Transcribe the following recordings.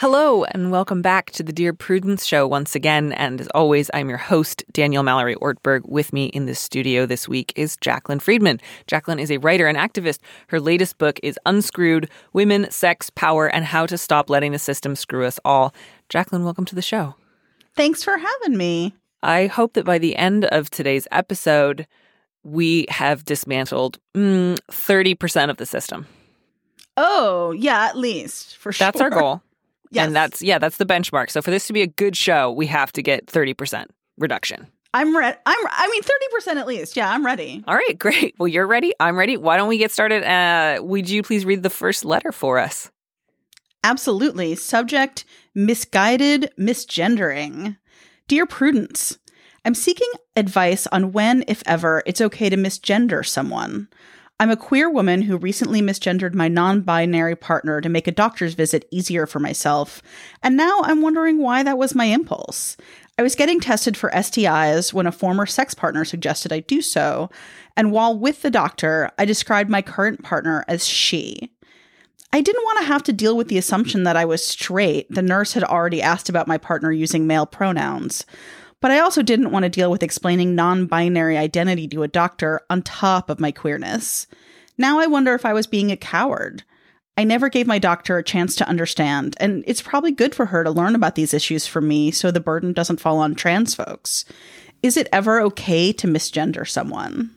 Hello, and welcome back to the Dear Prudence Show once again. And as always, I'm your host, Daniel Mallory Ortberg. With me in the studio this week is Jaclyn Friedman. Jaclyn is a writer and activist. Her latest book is Unscrewed Women, Sex, Power, and How to Stop Letting the System Screw Us All. Jaclyn, welcome to the show. Thanks for having me. I hope that by the end of today's episode, we have dismantled mm, 30% of the system. Oh, yeah, at least for sure. That's our goal. Yes. And that's, yeah, that's the benchmark. So for this to be a good show, we have to get 30% reduction. I'm ready. I'm. I mean, thirty percent at least. Yeah, I'm ready. All right, great. Well, you're ready. I'm ready. Why don't we get started? Uh, would you please read the first letter for us? Absolutely. Subject: misguided misgendering. Dear Prudence, I'm seeking advice on when, if ever, it's okay to misgender someone. I'm a queer woman who recently misgendered my non binary partner to make a doctor's visit easier for myself, and now I'm wondering why that was my impulse. I was getting tested for STIs when a former sex partner suggested I do so, and while with the doctor, I described my current partner as she. I didn't want to have to deal with the assumption that I was straight. The nurse had already asked about my partner using male pronouns. But I also didn't want to deal with explaining non binary identity to a doctor on top of my queerness. Now I wonder if I was being a coward. I never gave my doctor a chance to understand, and it's probably good for her to learn about these issues from me so the burden doesn't fall on trans folks. Is it ever okay to misgender someone?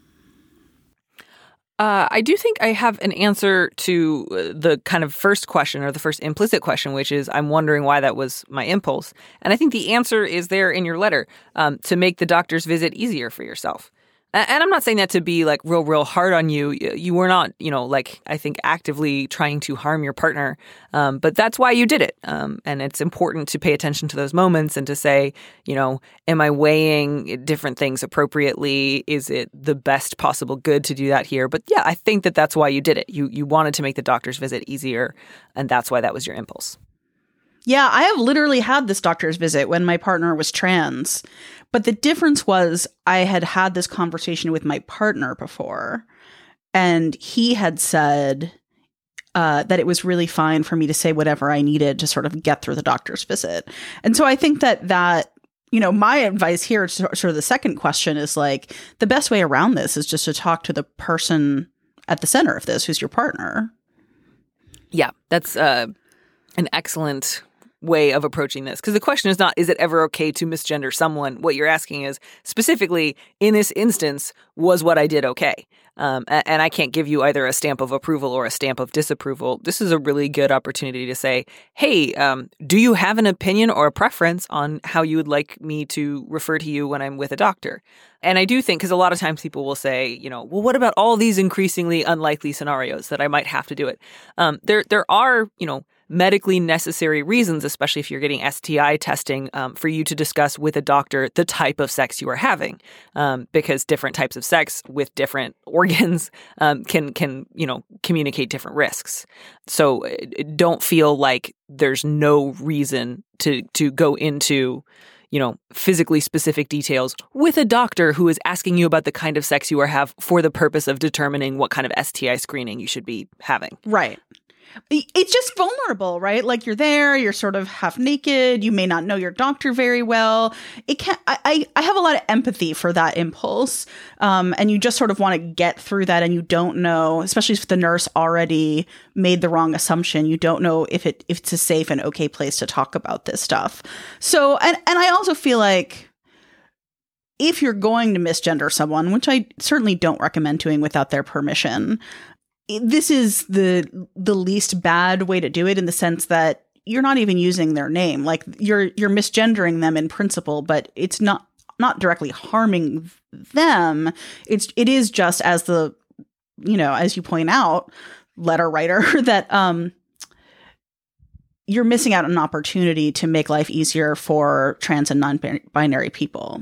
Uh, I do think I have an answer to uh, the kind of first question or the first implicit question, which is I'm wondering why that was my impulse. And I think the answer is there in your letter um, to make the doctor's visit easier for yourself. And I'm not saying that to be like real, real hard on you. You were not, you know, like I think actively trying to harm your partner, um, but that's why you did it. Um, and it's important to pay attention to those moments and to say, you know, am I weighing different things appropriately? Is it the best possible good to do that here? But yeah, I think that that's why you did it. You you wanted to make the doctor's visit easier, and that's why that was your impulse. Yeah, I have literally had this doctor's visit when my partner was trans. But the difference was I had had this conversation with my partner before, and he had said uh, that it was really fine for me to say whatever I needed to sort of get through the doctor's visit. And so I think that that you know, my advice here, sort of the second question is like the best way around this is just to talk to the person at the center of this, who's your partner. Yeah, that's uh, an excellent way of approaching this. Because the question is not is it ever okay to misgender someone? What you're asking is specifically in this instance was what i did okay? Um, and i can't give you either a stamp of approval or a stamp of disapproval. This is a really good opportunity to say hey um, do you have an opinion or a preference on how you would like me to refer to you when i'm with a doctor? And I do think, because a lot of times people will say, you know, well, what about all these increasingly unlikely scenarios that I might have to do it? Um, there, there are, you know, medically necessary reasons, especially if you're getting STI testing, um, for you to discuss with a doctor the type of sex you are having, um, because different types of sex with different organs um, can can you know communicate different risks. So uh, don't feel like there's no reason to to go into you know, physically specific details with a doctor who is asking you about the kind of sex you are have for the purpose of determining what kind of STI screening you should be having. Right. It's just vulnerable, right? Like you're there, you're sort of half naked, you may not know your doctor very well. It can I I have a lot of empathy for that impulse. Um, and you just sort of want to get through that and you don't know, especially if the nurse already made the wrong assumption, you don't know if it if it's a safe and okay place to talk about this stuff. So and and I also feel like if you're going to misgender someone, which I certainly don't recommend doing without their permission, this is the the least bad way to do it in the sense that you're not even using their name. Like you're you're misgendering them in principle but it's not not directly harming them. It's it is just as the you know as you point out letter writer that um you're missing out on an opportunity to make life easier for trans and non-binary people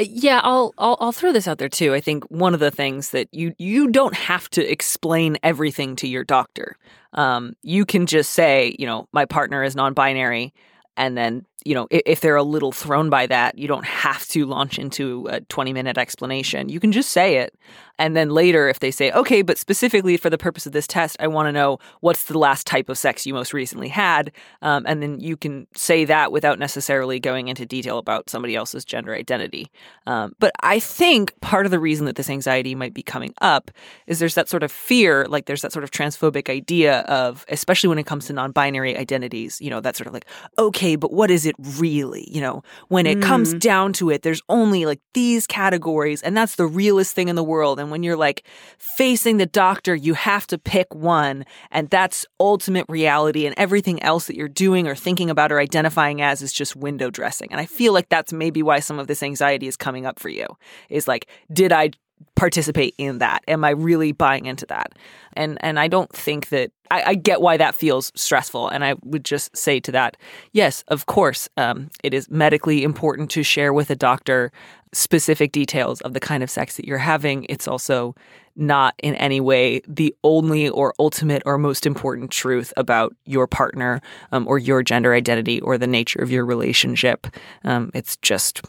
Yeah, I'll, I'll I'll throw this out there too. I think one of the things that you you don't have to explain everything to your doctor. Um, you can just say, you know, my partner is non-binary, and then you know if, if they're a little thrown by that, you don't have to launch into a twenty-minute explanation. You can just say it, and then later, if they say, okay, but specifically for the purpose of this test, I want to know what's the last type of sex you most recently had. Um, and then you can say that without necessarily going into detail about somebody else's gender identity. Um, but I think part of the reason that this anxiety might be coming up is there's that sort of fear, like there's that sort of transphobic idea of, especially when it comes to non binary identities, you know, that sort of like, okay, but what is it really? You know, when it mm. comes down to it, there's only like these categories, and that's the realest thing in the world. And when you're like facing the doctor, you have to pick one, and that's ultimate reality, and everything else that you're doing or thinking about or identifying as is just window dressing. And I feel like that's maybe why some of this anxiety is coming up for you is like, did I participate in that? Am I really buying into that? And and I don't think that I, I, get why that feels stressful. And I would just say to that, yes, of course, um, it is medically important to share with a doctor specific details of the kind of sex that you're having. It's also not in any way the only or ultimate or most important truth about your partner um, or your gender identity or the nature of your relationship. Um, it's just,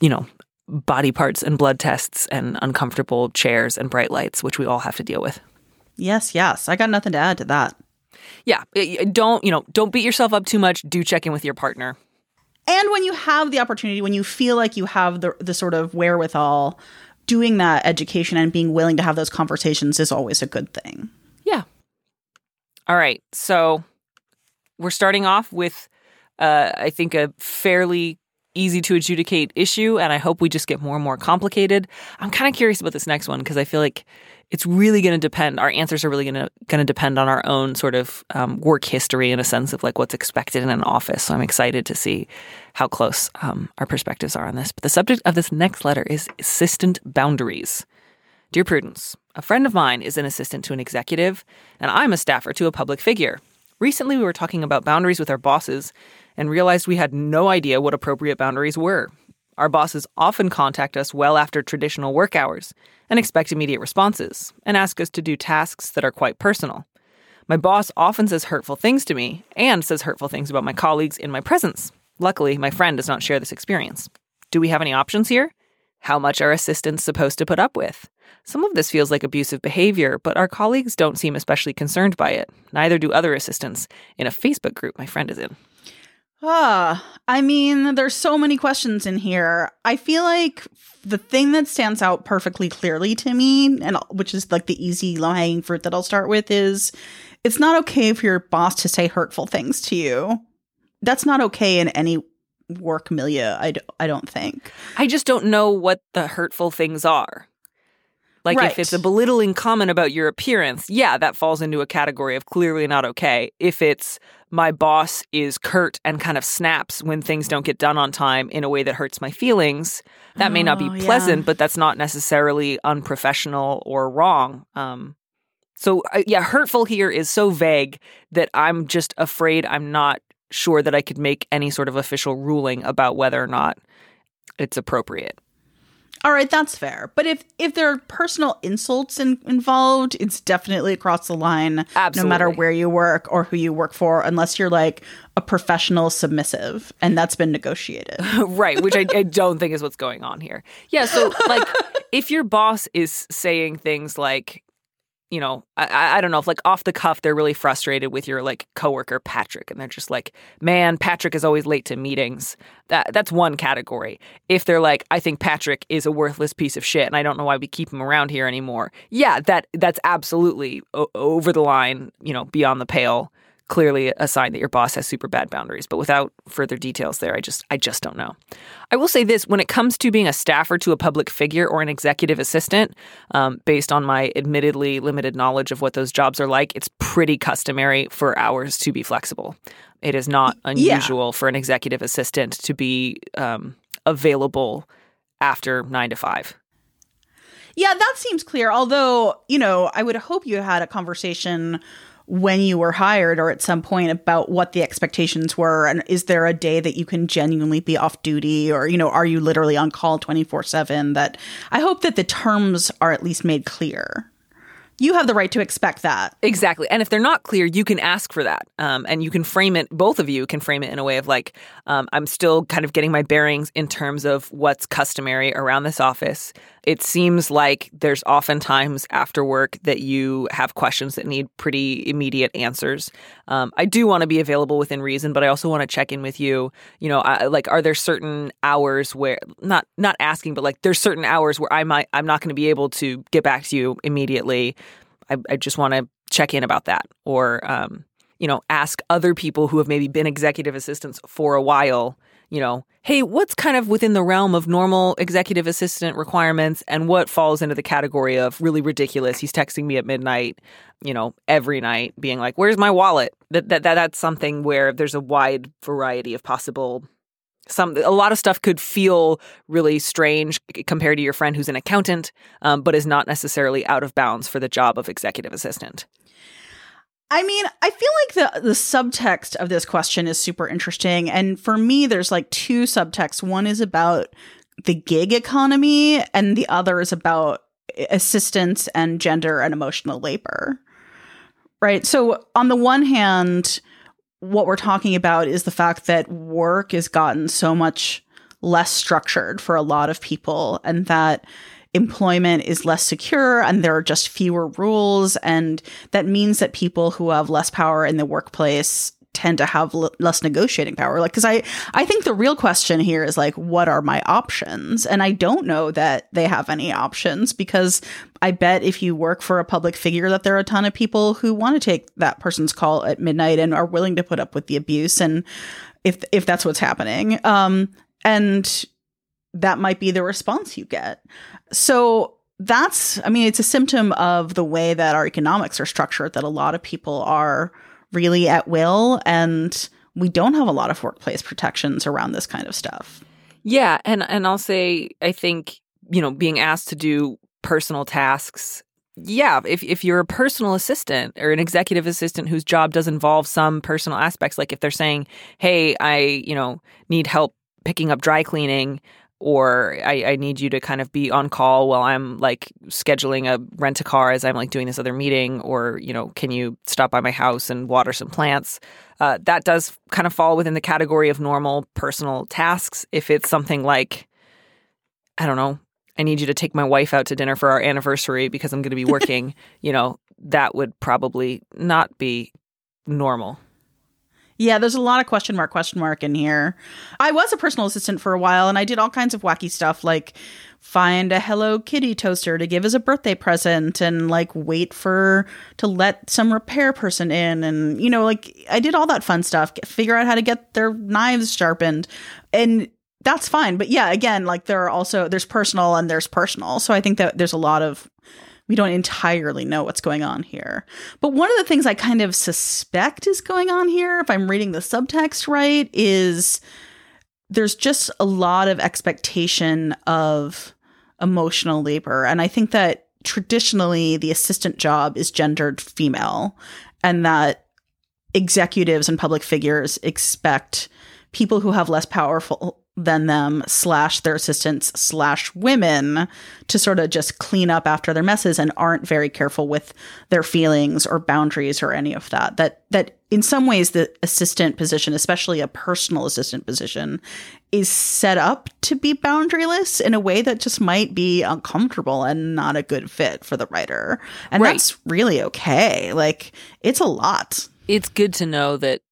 you know, body parts and blood tests and uncomfortable chairs and bright lights, which we all have to deal with. Yes, yes. I got nothing to add to that. Yeah, don't, you know, don't beat yourself up too much. Do check in with your partner. And when you have the opportunity, when you feel like you have the the sort of wherewithal, doing that education and being willing to have those conversations is always a good thing. Yeah. All right. So we're starting off with uh, I think a fairly easy to adjudicate issue, and I hope we just get more and more complicated. I'm kind of curious about this next one because I feel like it's really going to depend. Our answers are really going to depend on our own sort of um, work history in a sense of like what's expected in an office. So I'm excited to see how close um, our perspectives are on this. But the subject of this next letter is assistant boundaries. Dear Prudence, a friend of mine is an assistant to an executive, and I'm a staffer to a public figure. Recently, we were talking about boundaries with our bosses and realized we had no idea what appropriate boundaries were. Our bosses often contact us well after traditional work hours and expect immediate responses and ask us to do tasks that are quite personal. My boss often says hurtful things to me and says hurtful things about my colleagues in my presence. Luckily, my friend does not share this experience. Do we have any options here? How much are assistants supposed to put up with? Some of this feels like abusive behavior, but our colleagues don't seem especially concerned by it. Neither do other assistants in a Facebook group my friend is in. Ah, I mean, there's so many questions in here. I feel like the thing that stands out perfectly clearly to me, and which is like the easy low hanging fruit that I'll start with, is it's not okay for your boss to say hurtful things to you. That's not okay in any work milieu. I d- I don't think. I just don't know what the hurtful things are. Like right. if it's a belittling comment about your appearance, yeah, that falls into a category of clearly not okay. If it's my boss is curt and kind of snaps when things don't get done on time in a way that hurts my feelings, that oh, may not be oh, pleasant, yeah. but that's not necessarily unprofessional or wrong. Um, so uh, yeah, hurtful here is so vague that I'm just afraid I'm not sure that I could make any sort of official ruling about whether or not it's appropriate. All right, that's fair. But if if there are personal insults in, involved, it's definitely across the line. Absolutely. No matter where you work or who you work for, unless you're like a professional submissive, and that's been negotiated. right, which I, I don't think is what's going on here. Yeah, so like if your boss is saying things like, you know, I, I don't know if like off the cuff they're really frustrated with your like coworker Patrick, and they're just like, man, Patrick is always late to meetings. That that's one category. If they're like, I think Patrick is a worthless piece of shit, and I don't know why we keep him around here anymore. Yeah, that that's absolutely o- over the line, you know, beyond the pale clearly a sign that your boss has super bad boundaries. But without further details there, I just I just don't know. I will say this: when it comes to being a staffer to a public figure or an executive assistant, um, based on my admittedly limited knowledge of what those jobs are like, it's pretty customary for hours to be flexible. It is not unusual yeah. for an executive assistant to be um, available after nine to five. Yeah, that seems clear. Although, you know, I would hope you had a conversation when you were hired or at some point about what the expectations were and is there a day that you can genuinely be off duty or you know are you literally on call 24/7 that I hope that the terms are at least made clear you have the right to expect that. Exactly. And if they're not clear, you can ask for that. Um, and you can frame it, both of you can frame it in a way of like, um, I'm still kind of getting my bearings in terms of what's customary around this office. It seems like there's oftentimes after work that you have questions that need pretty immediate answers. Um, I do want to be available within reason, but I also want to check in with you. You know, I, like, are there certain hours where not not asking, but like, there's certain hours where I might I'm not going to be able to get back to you immediately. I, I just want to check in about that, or um, you know, ask other people who have maybe been executive assistants for a while you know, hey, what's kind of within the realm of normal executive assistant requirements and what falls into the category of really ridiculous? He's texting me at midnight, you know, every night being like, "Where's my wallet?" That that, that that's something where there's a wide variety of possible some a lot of stuff could feel really strange compared to your friend who's an accountant, um, but is not necessarily out of bounds for the job of executive assistant. I mean, I feel like the the subtext of this question is super interesting, and for me, there's like two subtexts. One is about the gig economy, and the other is about assistance and gender and emotional labor. Right. So, on the one hand, what we're talking about is the fact that work has gotten so much less structured for a lot of people, and that employment is less secure and there are just fewer rules. And that means that people who have less power in the workplace tend to have l- less negotiating power like because i i think the real question here is like what are my options and i don't know that they have any options because i bet if you work for a public figure that there are a ton of people who want to take that person's call at midnight and are willing to put up with the abuse and if if that's what's happening um and that might be the response you get. So that's, I mean, it's a symptom of the way that our economics are structured that a lot of people are really at will and we don't have a lot of workplace protections around this kind of stuff. Yeah, and and I'll say I think, you know, being asked to do personal tasks yeah, if if you're a personal assistant or an executive assistant whose job does involve some personal aspects, like if they're saying, "Hey, I you know need help picking up dry cleaning," or I, I, need you to kind of be on call while I'm like scheduling a rent a car as I'm like doing this other meeting, or you know, can you stop by my house and water some plants? Uh, that does kind of fall within the category of normal personal tasks. If it's something like, I don't know, I need you to take my wife out to dinner for our anniversary because I'm going to be working, you know, that would probably not be normal. Yeah, there's a lot of question mark, question mark in here. I was a personal assistant for a while and I did all kinds of wacky stuff like find a Hello Kitty toaster to give as a birthday present and like wait for to let some repair person in. And, you know, like I did all that fun stuff, figure out how to get their knives sharpened. And that's fine. But yeah, again, like there are also, there's personal and there's personal. So I think that there's a lot of we don't entirely know what's going on here. But one of the things I kind of suspect is going on here, if I'm reading the subtext right, is there's just a lot of expectation of emotional labor. And I think that traditionally the assistant job is gendered female and that executives and public figures expect people who have less powerful than them slash their assistants slash women to sort of just clean up after their messes and aren't very careful with their feelings or boundaries or any of that. That that in some ways the assistant position especially a personal assistant position is set up to be boundaryless in a way that just might be uncomfortable and not a good fit for the writer. And right. that's really okay. Like it's a lot. It's good to know that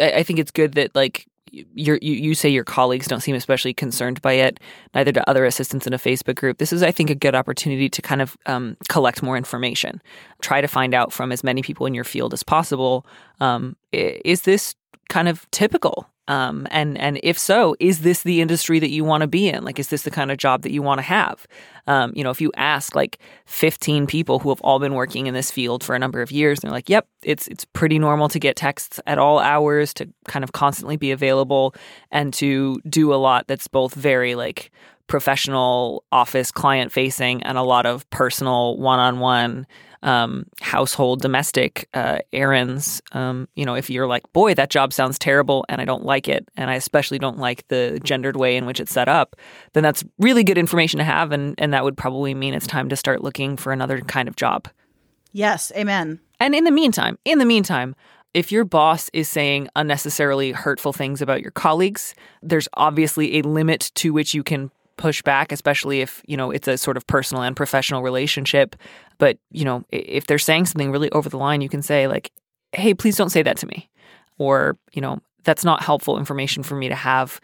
I think it's good that like you you say your colleagues don't seem especially concerned by it. Neither do other assistants in a Facebook group. This is, I think, a good opportunity to kind of um, collect more information. Try to find out from as many people in your field as possible. Um, is this kind of typical um, and and if so, is this the industry that you want to be in? Like, is this the kind of job that you want to have? Um, you know, if you ask like 15 people who have all been working in this field for a number of years, they're like, "Yep, it's it's pretty normal to get texts at all hours, to kind of constantly be available, and to do a lot that's both very like professional office client facing and a lot of personal one on one um, household domestic uh, errands. Um, you know, if you're like, boy, that job sounds terrible and I don't like it, and I especially don't like the gendered way in which it's set up, then that's really good information to have, and and that would probably mean it's time to start looking for another kind of job. Yes, amen. And in the meantime, in the meantime, if your boss is saying unnecessarily hurtful things about your colleagues, there's obviously a limit to which you can push back, especially if, you know, it's a sort of personal and professional relationship. But, you know, if they're saying something really over the line, you can say, like, hey, please don't say that to me. Or, you know, that's not helpful information for me to have.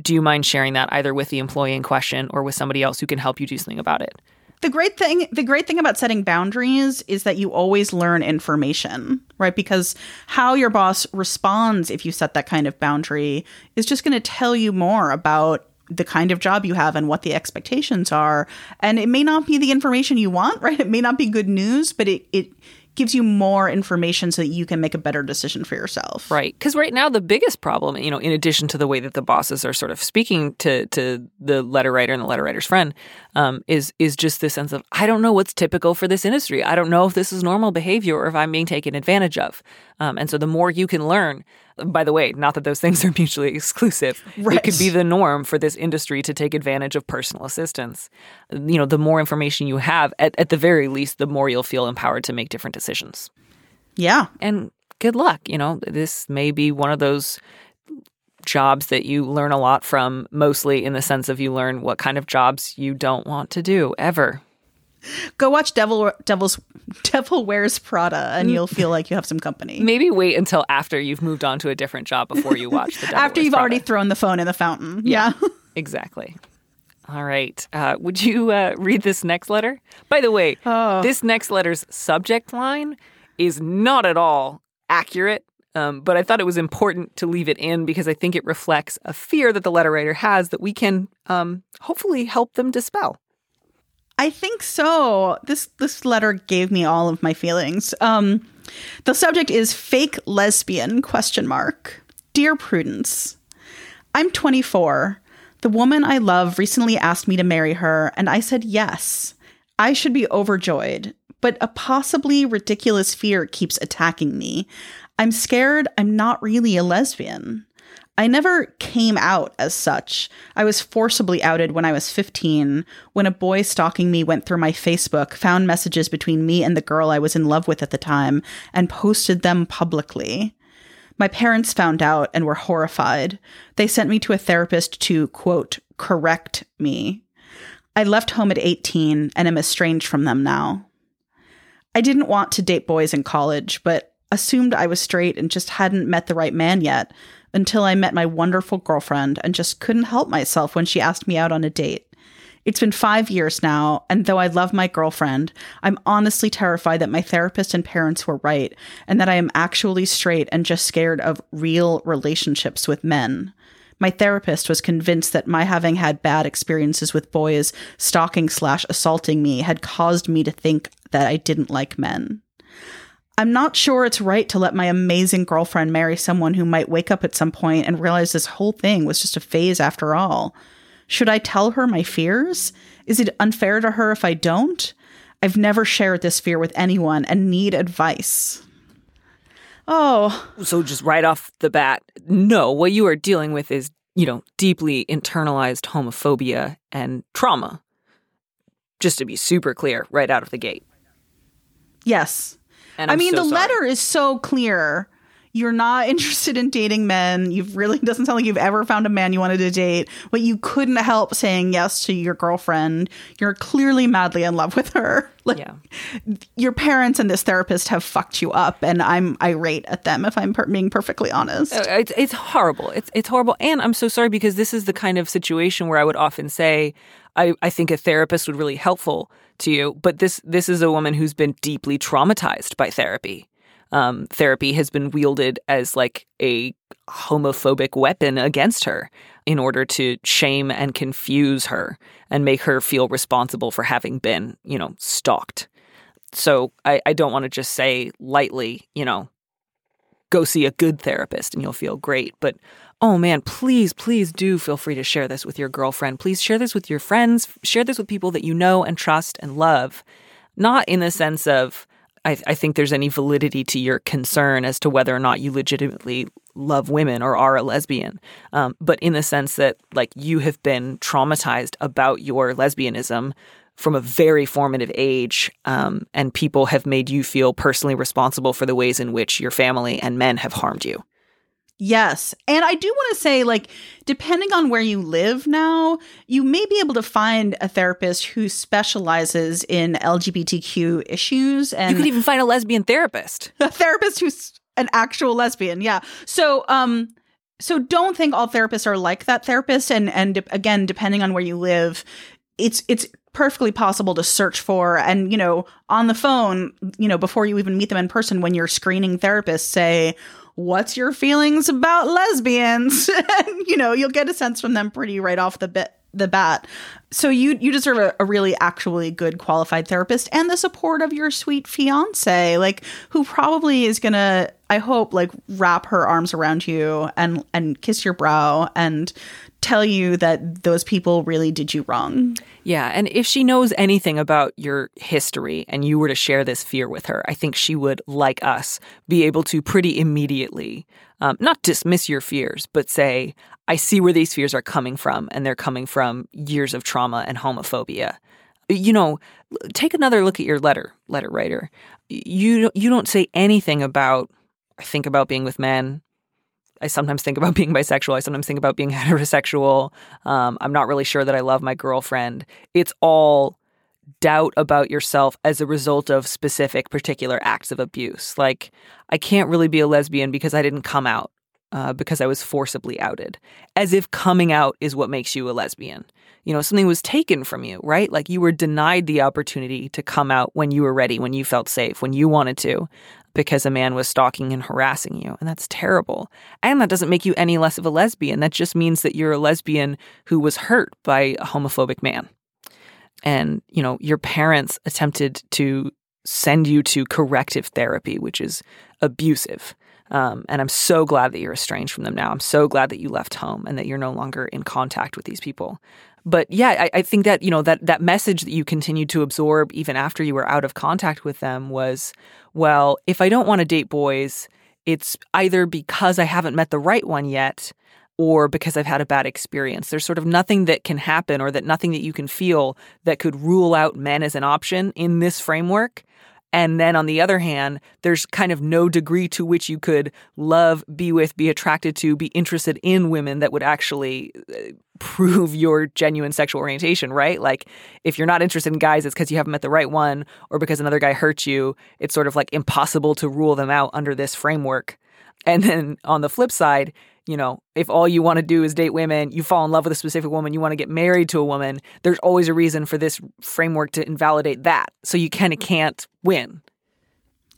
Do you mind sharing that either with the employee in question or with somebody else who can help you do something about it? The great thing the great thing about setting boundaries is that you always learn information, right? Because how your boss responds if you set that kind of boundary is just going to tell you more about the kind of job you have and what the expectations are. And it may not be the information you want, right? It may not be good news, but it, it gives you more information so that you can make a better decision for yourself. Right. Because right now, the biggest problem, you know, in addition to the way that the bosses are sort of speaking to, to the letter writer and the letter writer's friend, um, is is just this sense of I don't know what's typical for this industry. I don't know if this is normal behavior or if I'm being taken advantage of. Um, and so the more you can learn, by the way, not that those things are mutually exclusive. Right. It could be the norm for this industry to take advantage of personal assistance. You know, the more information you have, at, at the very least, the more you'll feel empowered to make different decisions. Yeah. And good luck. You know, this may be one of those jobs that you learn a lot from, mostly in the sense of you learn what kind of jobs you don't want to do ever. Go watch Devil Devil's Devil Wears Prada and you'll feel like you have some company. Maybe wait until after you've moved on to a different job before you watch the Devil After Wears you've Prada. already thrown the phone in the fountain. Yeah. Exactly. All right. Uh, would you uh, read this next letter? By the way, Oh. this next letter's subject line is not at all accurate, um, but I thought it was important to leave it in because I think it reflects a fear that the letter writer has that we can um, hopefully help them dispel. I think so. This this letter gave me all of my feelings. Um, the subject is fake lesbian question mark. Dear Prudence, I'm 24. The woman I love recently asked me to marry her, and I said yes. I should be overjoyed, but a possibly ridiculous fear keeps attacking me. I'm scared I'm not really a lesbian. I never came out as such. I was forcibly outed when I was 15, when a boy stalking me went through my Facebook, found messages between me and the girl I was in love with at the time, and posted them publicly. My parents found out and were horrified. They sent me to a therapist to, quote, correct me. I left home at 18 and am estranged from them now. I didn't want to date boys in college, but assumed I was straight and just hadn't met the right man yet until I met my wonderful girlfriend and just couldn't help myself when she asked me out on a date. It's been five years now, and though I love my girlfriend, I'm honestly terrified that my therapist and parents were right and that I am actually straight and just scared of real relationships with men. My therapist was convinced that my having had bad experiences with boys stalking slash assaulting me had caused me to think that I didn't like men. I'm not sure it's right to let my amazing girlfriend marry someone who might wake up at some point and realize this whole thing was just a phase after all. Should I tell her my fears? Is it unfair to her if I don't? I've never shared this fear with anyone and need advice. Oh, So, just right off the bat, no, what you are dealing with is, you know, deeply internalized homophobia and trauma. Just to be super clear right out of the gate. yes. And i I'm mean, so the sorry. letter is so clear. You're not interested in dating men. You've really doesn't sound like you've ever found a man you wanted to date, but you couldn't help saying yes to your girlfriend. You're clearly madly in love with her. Like Yeah. your parents and this therapist have fucked you up, and I'm irate at them if I'm per- being perfectly honest. Uh, It's, it's horrible. It's it's horrible, and I'm so sorry because this is the kind of situation where I would often say, I, I think a therapist would really helpful to you, but this this is a woman who's been deeply traumatized by therapy. Um, therapy has been wielded as like a homophobic weapon against her in order to shame and confuse her and make her feel responsible for having been, you know, stalked. So I, I don't want to just say lightly, you know, go see a good therapist and you'll feel great. But oh man, please, please do feel free to share this with your girlfriend. Please share this with your friends. Share this with people that you know and trust and love. Not in the sense of, I, I, think there's any validity to your concern as to whether or not you legitimately love women or are a lesbian, um, but in the sense that like you have been traumatized about your lesbianism from a very formative age, um, and people have made you feel personally responsible for the ways in which your family and men have harmed you. Yes. And I do want to say, like, depending on where you live now, you may be able to find a therapist who specializes in LGBTQ issues. And you could even find a lesbian therapist. A therapist who's an actual lesbian. Yeah. So, um, so don't think all therapists are like that therapist. And, and again, depending on where you live, it's, it's perfectly possible to search for and, you know, on the phone, you know, before you even meet them in person, when you're screening therapists, say, what's your feelings about lesbians? and, you know, you'll get a sense from them pretty right off the bit the bat. So you you deserve a, a, really actually good qualified therapist and the support of your sweet fiance, like who probably is gonna, I hope, like wrap her arms around you and and kiss your brow and tell you that those people really did you wrong. Yeah, and if she knows anything about your history and you were to share this fear with her, I think she would, like us, be able to pretty immediately um, not dismiss your fears, but say, I see where these fears are coming from, and they're coming from years of trauma and homophobia. You know, take another look at your letter, letter writer. You you don't say anything about I think about being with men. I sometimes think about being bisexual. I sometimes think about being heterosexual. Um, I'm not really sure that I love my girlfriend. It's all doubt about yourself as a result of specific, particular acts of abuse. Like, I can't really be a lesbian because I didn't come out, uh, because I was forcibly outed, as if coming out is what makes you a lesbian. You know, something was taken from you, right? Like you were denied the opportunity to come out when you were ready, when you felt safe, when you wanted to because a man was stalking and harassing you. And that's terrible. And that doesn't make you any less of a lesbian. That just means that you're a lesbian who was hurt by a homophobic man. And, you know, your parents attempted to send you to corrective therapy, which is abusive. Um, and I'm so glad that you're estranged from them now. I'm so glad that you left home and that you're no longer in contact with these people but yeah, I, I, think that you know that that message that you continued to absorb even after you were out of contact with them was, well, if I don't want to date boys, it's either because I haven't met the right one yet, or because I've had a bad experience. There's sort of nothing that can happen, or that nothing that you can feel that could rule out men as an option in this framework. And then on the other hand, there's kind of no degree to which you could love, be with, be attracted to, be interested in women that would actually uh, prove your genuine sexual orientation, right? Like if you're not interested in guys, it's because you haven't met the right one or because another guy hurt you. It's sort of like impossible to rule them out under this framework. And then on the flip side, you know, if all you want to do is date women, you fall in love with a specific woman, you want to get married to a woman, there's always a reason for this framework to invalidate that. So you kind of can't win.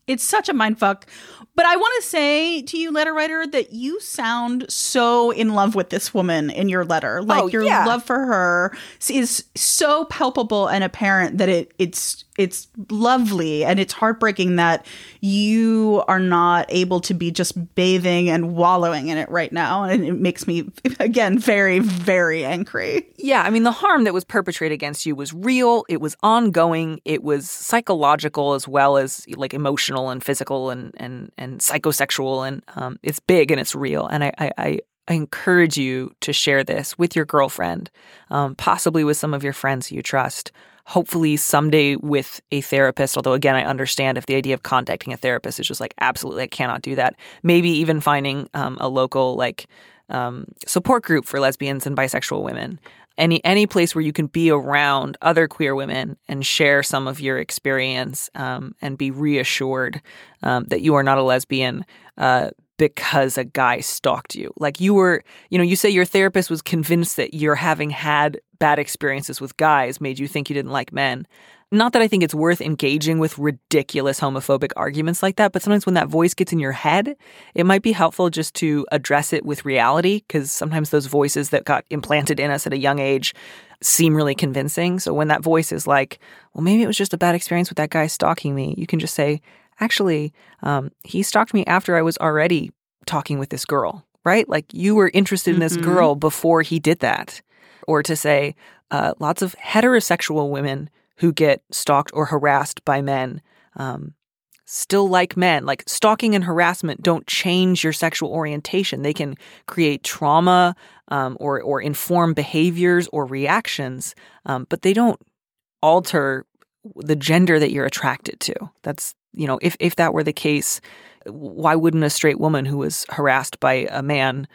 It's such a mind fuck. But I want to say to you, letter writer, that you sound so in love with this woman in your letter. Oh, like oh, your yeah. love for her is so palpable and apparent that it it's it's lovely and it's heartbreaking that you are not able to be just bathing and wallowing in it right now. And it makes me again very very angry. Yeah i mean the harm that was perpetrated against you was real. It was ongoing. It was psychological as well as like emotional and physical and and and psychosexual. And um, it's big and it's real. And i i, I encourage you to share this with your girlfriend, um, possibly with some of your friends you trust hopefully someday with a therapist. Although, again, I understand if the idea of contacting a therapist is just like, absolutely, I cannot do that. Maybe even finding um, a local, like, um, support group for lesbians and bisexual women. Any any place where you can be around other queer women and share some of your experience um, and be reassured um, that you are not a lesbian. Uh, because a guy stalked you. Like you were, you know, you say your therapist was convinced that you're having had bad experiences with guys made you think you didn't like men. Not that I think it's worth engaging with ridiculous homophobic arguments like that, but sometimes when that voice gets in your head, it might be helpful just to address it with reality because sometimes those voices that got implanted in us at a young age seem really convincing. So when that voice is like, well, maybe it was just a bad experience with that guy stalking me, you can just say, actually, um, he stalked me after I was already talking with this girl, right? Like you were interested in this Mhm. girl before he did that. Or to say, uh, lots of heterosexual women who get stalked or harassed by men um, still like men. Like stalking and harassment don't change your sexual orientation. They can create trauma um, or or inform behaviors or reactions, um, but they don't alter the gender that you're attracted to. That's you know, if if that were the case, why wouldn't a straight woman who was harassed by a man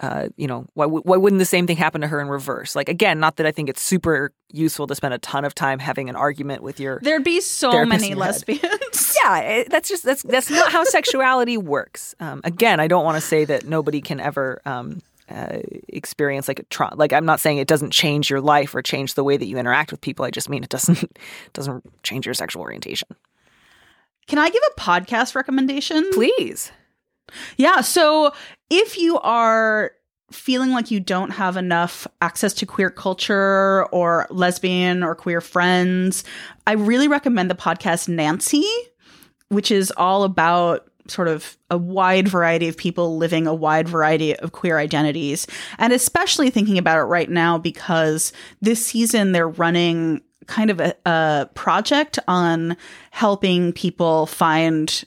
uh, you know, why, why wouldn't the same thing happen to her in reverse? Like, again, not that I think it's super useful to spend a ton of time having an argument with your There'd be so many in your head. lesbians. yeah, it, that's just that's that's not how sexuality works. Um, again, I don't want to say that nobody can ever um, uh, experience like a trauma. Like I'm not saying it doesn't change your life or change the way that you interact with people. I just mean it doesn't doesn't change your sexual orientation. Can I give a podcast recommendation? Please. Yeah. So if you are feeling like you don't have enough access to queer culture or lesbian or queer friends, I really recommend the podcast Nancy, which is all about sort of a wide variety of people living a wide variety of queer identities. And especially thinking about it right now because this season they're running kind of a, a project on helping people find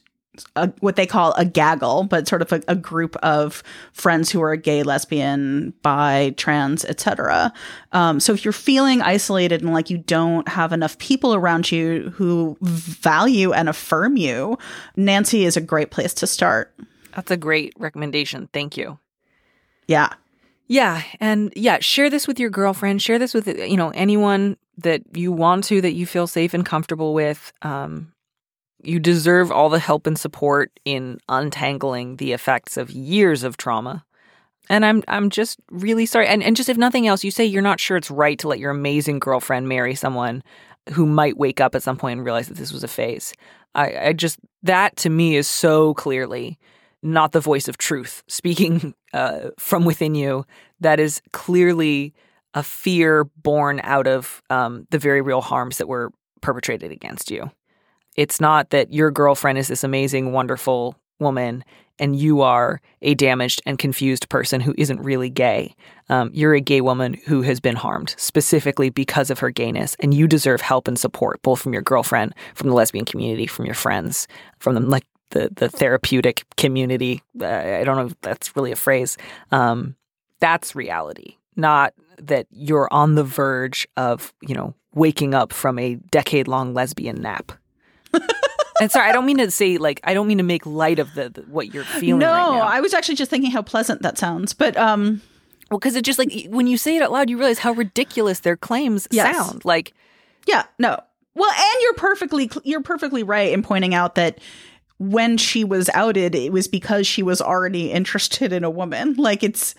a, what they call a gaggle, but sort of a, a group of friends who are gay, lesbian, bi, trans, etc. Um, so if you're feeling isolated and like you don't have enough people around you who value and affirm you, Nancy is a great place to start. That's a great recommendation. Thank you. Yeah. Yeah, and yeah, share this with your girlfriend. Share this with you know anyone that you want to that you feel safe and comfortable with. Um, you deserve all the help and support in untangling the effects of years of trauma. And I'm I'm just really sorry. And and just if nothing else, you say you're not sure it's right to let your amazing girlfriend marry someone who might wake up at some point and realize that this was a phase. I, I just that to me is so clearly not the voice of truth speaking uh, from within you. That is clearly a fear born out of um, the very real harms that were perpetrated against you. It's not that your girlfriend is this amazing, wonderful woman and you are a damaged and confused person who isn't really gay. Um, you're a gay woman who has been harmed specifically because of her gayness, and you deserve help and support both from your girlfriend, from the lesbian community, from your friends, from the like the the therapeutic community. Uh, I don't know if that's really a phrase. Um, that's reality, not that you're on the verge of you know waking up from a decade long lesbian nap. and sorry, I don't mean to say like I don't mean to make light of the, the what you're feeling. no, right now. I was actually just thinking how pleasant that sounds. But um, Well, because it just like when you say it out loud, you realize how ridiculous their claims Yes. sound. Like, Yeah, no. Well, and you're perfectly you're perfectly right in pointing out that when she was outed, it was because she was already interested in a woman. Like it's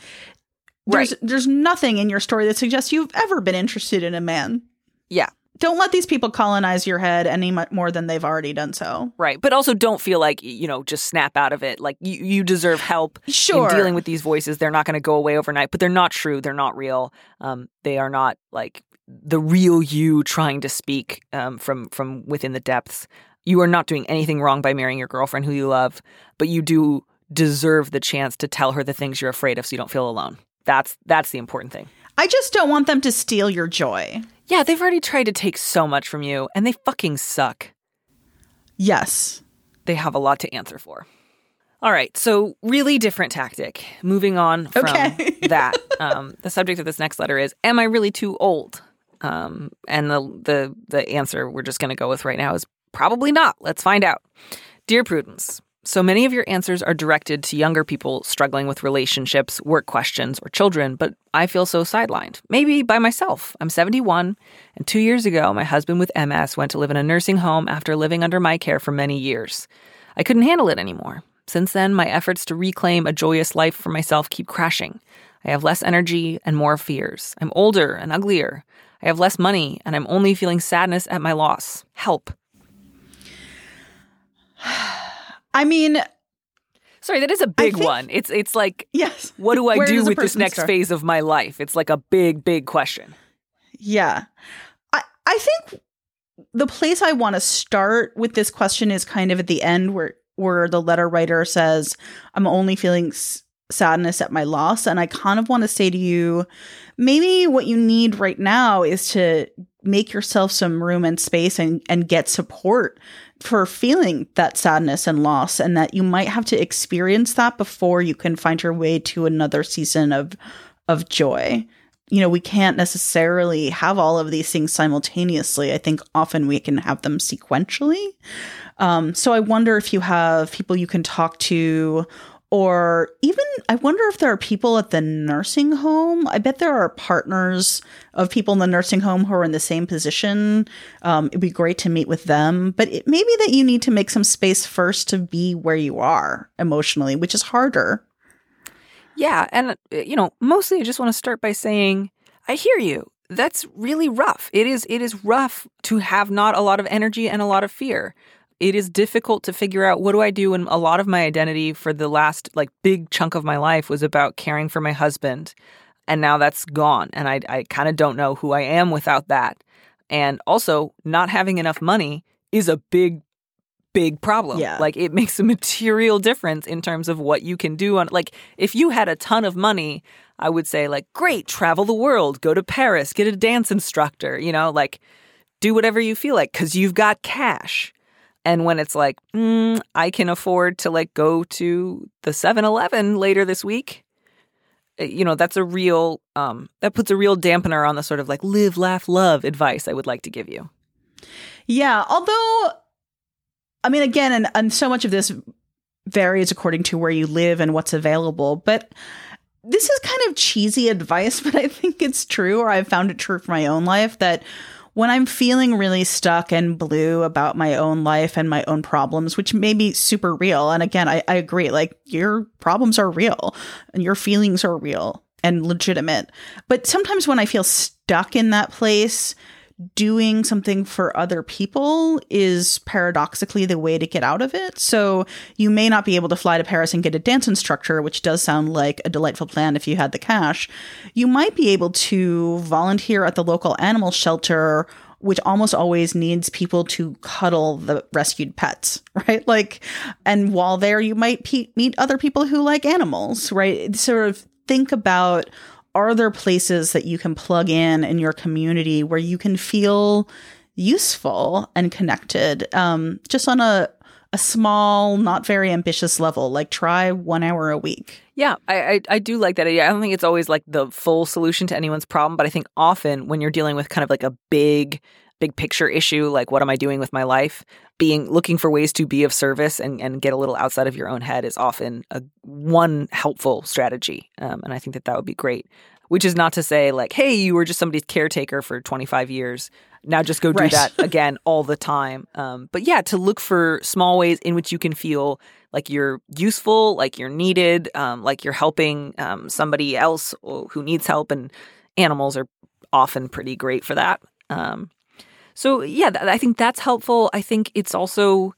there's Right. there's nothing in your story that suggests you've ever been interested in a man. yeah, Don't let these people colonize your head any more than they've already done so. right. But also, don't feel like you know just snap out of it. Like you, you deserve help Sure. in dealing with these voices. They're not going to go away overnight, but they're not true. They're not real. Um, they are not like the real you trying to speak um, from from within the depths. You are not doing anything wrong by marrying your girlfriend who you love, but you do deserve the chance to tell her the things you're afraid of, so you don't feel alone. That's that's the important thing. I just don't want them to steal your joy. Yeah, they've already tried to take so much from you, and they fucking suck. Yes. They have a lot to answer for. All right, so really different tactic. Moving on from Okay. that, um, the subject of this next letter is: Am I really too old? Um, and the the the answer we're just going to go with right now is probably not. Let's find out. Dear Prudence, so many of your answers are directed to younger people struggling with relationships, work questions, or children, but I feel so sidelined. Maybe by myself. I'm 71, and two years ago, my husband with MS went to live in a nursing home after living under my care for many years. I couldn't handle it anymore. Since then, my efforts to reclaim a joyous life for myself keep crashing. I have less energy and more fears. I'm older and uglier. I have less money, and I'm only feeling sadness at my loss. Help. I mean, Sorry, that is a big think- one. It's it's like yes. what do I do with this next start? phase of my life? It's like a big, big question. Yeah. I I think the place I want to start with this question is kind of at the end where where the letter writer says, "I'm only feeling s- sadness at my loss," and I kind of want to say to you, maybe what you need right now is to make yourself some room and space and and get support for feeling that sadness and loss and that you might have to experience that before you can find your way to another season of of joy you know, we can't necessarily have all of these things simultaneously. I think often we can have them sequentially. Um, so I wonder if you have people you can talk to, or even I wonder if there are people at the nursing home. I bet there are partners of people in the nursing home who are in the same position. Um, it'd be great to meet with them, but it may be that you need to make some space first to be where you are emotionally, which is harder. Yeah. And, uh, you know, mostly I just want to start by saying, I hear you. That's really rough. It is it is rough to have not a lot of energy and a lot of fear. It is difficult to figure out what do I do and a lot of my identity for the last like big chunk of my life was about caring for my husband. And now that's gone and I I kind of don't know who I am without that. And also not having enough money is a big big problem. Yeah. Like it makes a material difference in terms of what you can do on like if you had a ton of money, I would say like great, travel the world, go to Paris, get a dance instructor, you know, like do whatever you feel like cuz you've got cash. And when it's like, mm, I can afford to like go to the 7-Eleven later this week, eh, you know, that's a real um that puts a real dampener on the sort of like live, laugh, love advice I would like to give you. Yeah, although I mean, again, and, and so much of this varies according to where you live and what's available, but this is kind of cheesy advice, but I think it's true, or I've found it true for my own life that when I'm feeling really stuck and blue about my own life and my own problems, which may be super real, and again, I, I agree, like your problems are real and your feelings are real and legitimate. But sometimes when I feel stuck in that place, doing something for other people is paradoxically the way to get out of it. So you may not be able to fly to Paris and get a dance instructor, which does sound like a delightful plan if you had the cash. You might be able to volunteer at the local animal shelter which almost always needs people to cuddle the rescued pets, right? Like, and while there, you might pe- meet other people who like animals, right? Sort of think about are there places that you can plug in in your community where you can feel useful and connected um, just on a a small not very ambitious level like try one hour a week Yeah, I, I I do like that idea. I don't think it's always like the full solution to anyone's problem, but I think often when you're dealing with kind of like a big big picture issue, like what am I doing with my life, being looking for ways to be of service and, and get a little outside of your own head is often a one helpful strategy. Um, and I think that that would be great. Which is not to say like, hey, you were just somebody's caretaker for 25 years. Now just go do Right. that again all the time. Um, but yeah, to look for small ways in which you can feel like you're useful, like you're needed, um, like you're helping um, somebody else who needs help, and animals are often pretty great for that. Um, so yeah, th- I think that's helpful. I think it's also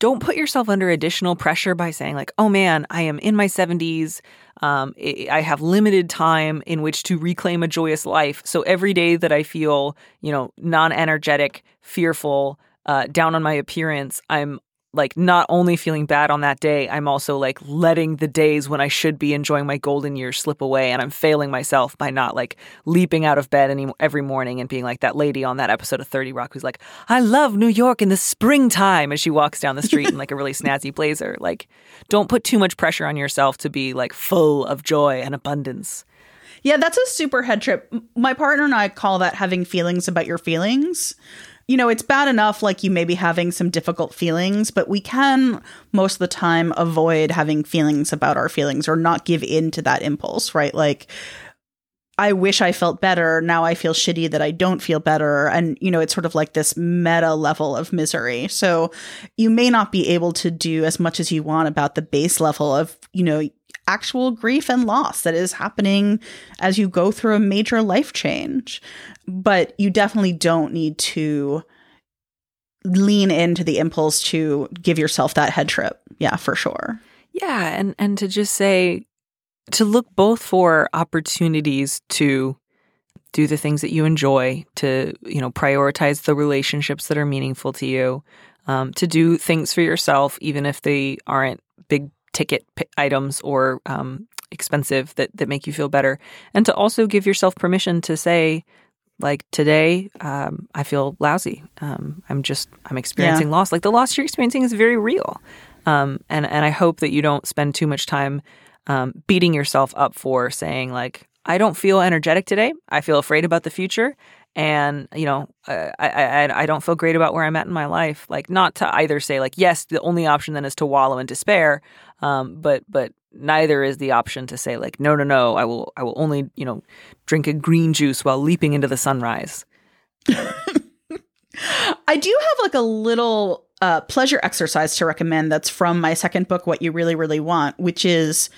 don't put yourself under additional pressure by saying like, "Oh man, I am in my 70s. Um, I have limited time in which to reclaim a joyous life. So every day that I feel, you know, non-energetic, fearful, uh, down on my appearance, I'm like not only feeling bad on that day, I'm also like letting the days when I should be enjoying my golden years slip away, and I'm failing myself by not like leaping out of bed any every morning and being like that lady on that episode of Thirty Rock who's like, "I love New York in the springtime" as she walks down the street in like a really snazzy blazer. Like, don't put too much pressure on yourself to be like full of joy and abundance. Yeah, that's a super head trip. My partner and I call that having feelings about your feelings. You know, it's bad enough like you may be having some difficult feelings, but we can most of the time avoid having feelings about our feelings or not give in to that impulse, right? Like, I wish I felt better. Now I feel shitty that I don't feel better. And, you know, it's sort of like this meta level of misery. So you may not be able to do as much as you want about the base level of, you know, actual grief and loss that is happening as you go through a major life change. But you definitely don't need to lean into the impulse to give yourself that head trip. Yeah, for sure. Yeah, and and to just say to look both for opportunities to do the things that you enjoy, to you know prioritize the relationships that are meaningful to you, um, to do things for yourself, even if they aren't big ticket items or um, expensive that that make you feel better, and to also give yourself permission to say. Like today, um, I feel lousy. Um, I'm just I'm experiencing Yeah. loss. Like the loss you're experiencing is very real, um, and and I hope that you don't spend too much time um, beating yourself up for saying like I don't feel energetic today. I feel afraid about the future, and you know uh, I, I I don't feel great about where I'm at in my life. Like not to either say like yes, the only option then is to wallow in despair, um, but but neither is the option to say like no no no I will I will only you know drink a green juice while leaping into the sunrise. I do have like a little uh, pleasure exercise to recommend that's from my second book, What You Really, Really Want, which is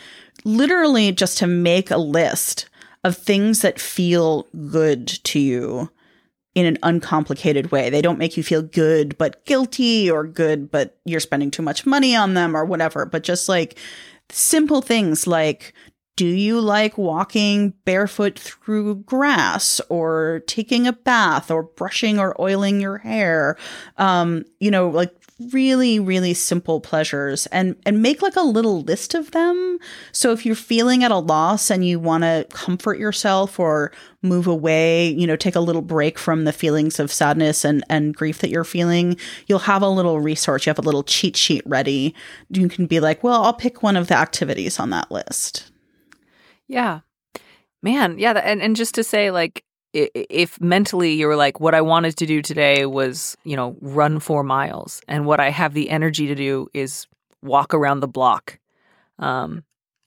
literally just to make a list of things that feel good to you in an uncomplicated way. They don't make you feel good but guilty or good but you're spending too much money on them or whatever, but just like simple things like do you like walking barefoot through grass or taking a bath or brushing or oiling your hair? Um, you know, like really really simple pleasures and and make like a little list of them. So if you're feeling at a loss and you want to comfort yourself or move away you know take a little break from the feelings of sadness and and grief that you're feeling you'll have a little resource. You have a little cheat sheet ready. You can be like well i'll pick one of the activities on that list. Yeah. Man, yeah, and and just to say like if mentally you were like what I wanted to do today was, you know, run 4 miles and what I have the energy to do is walk around the block. Um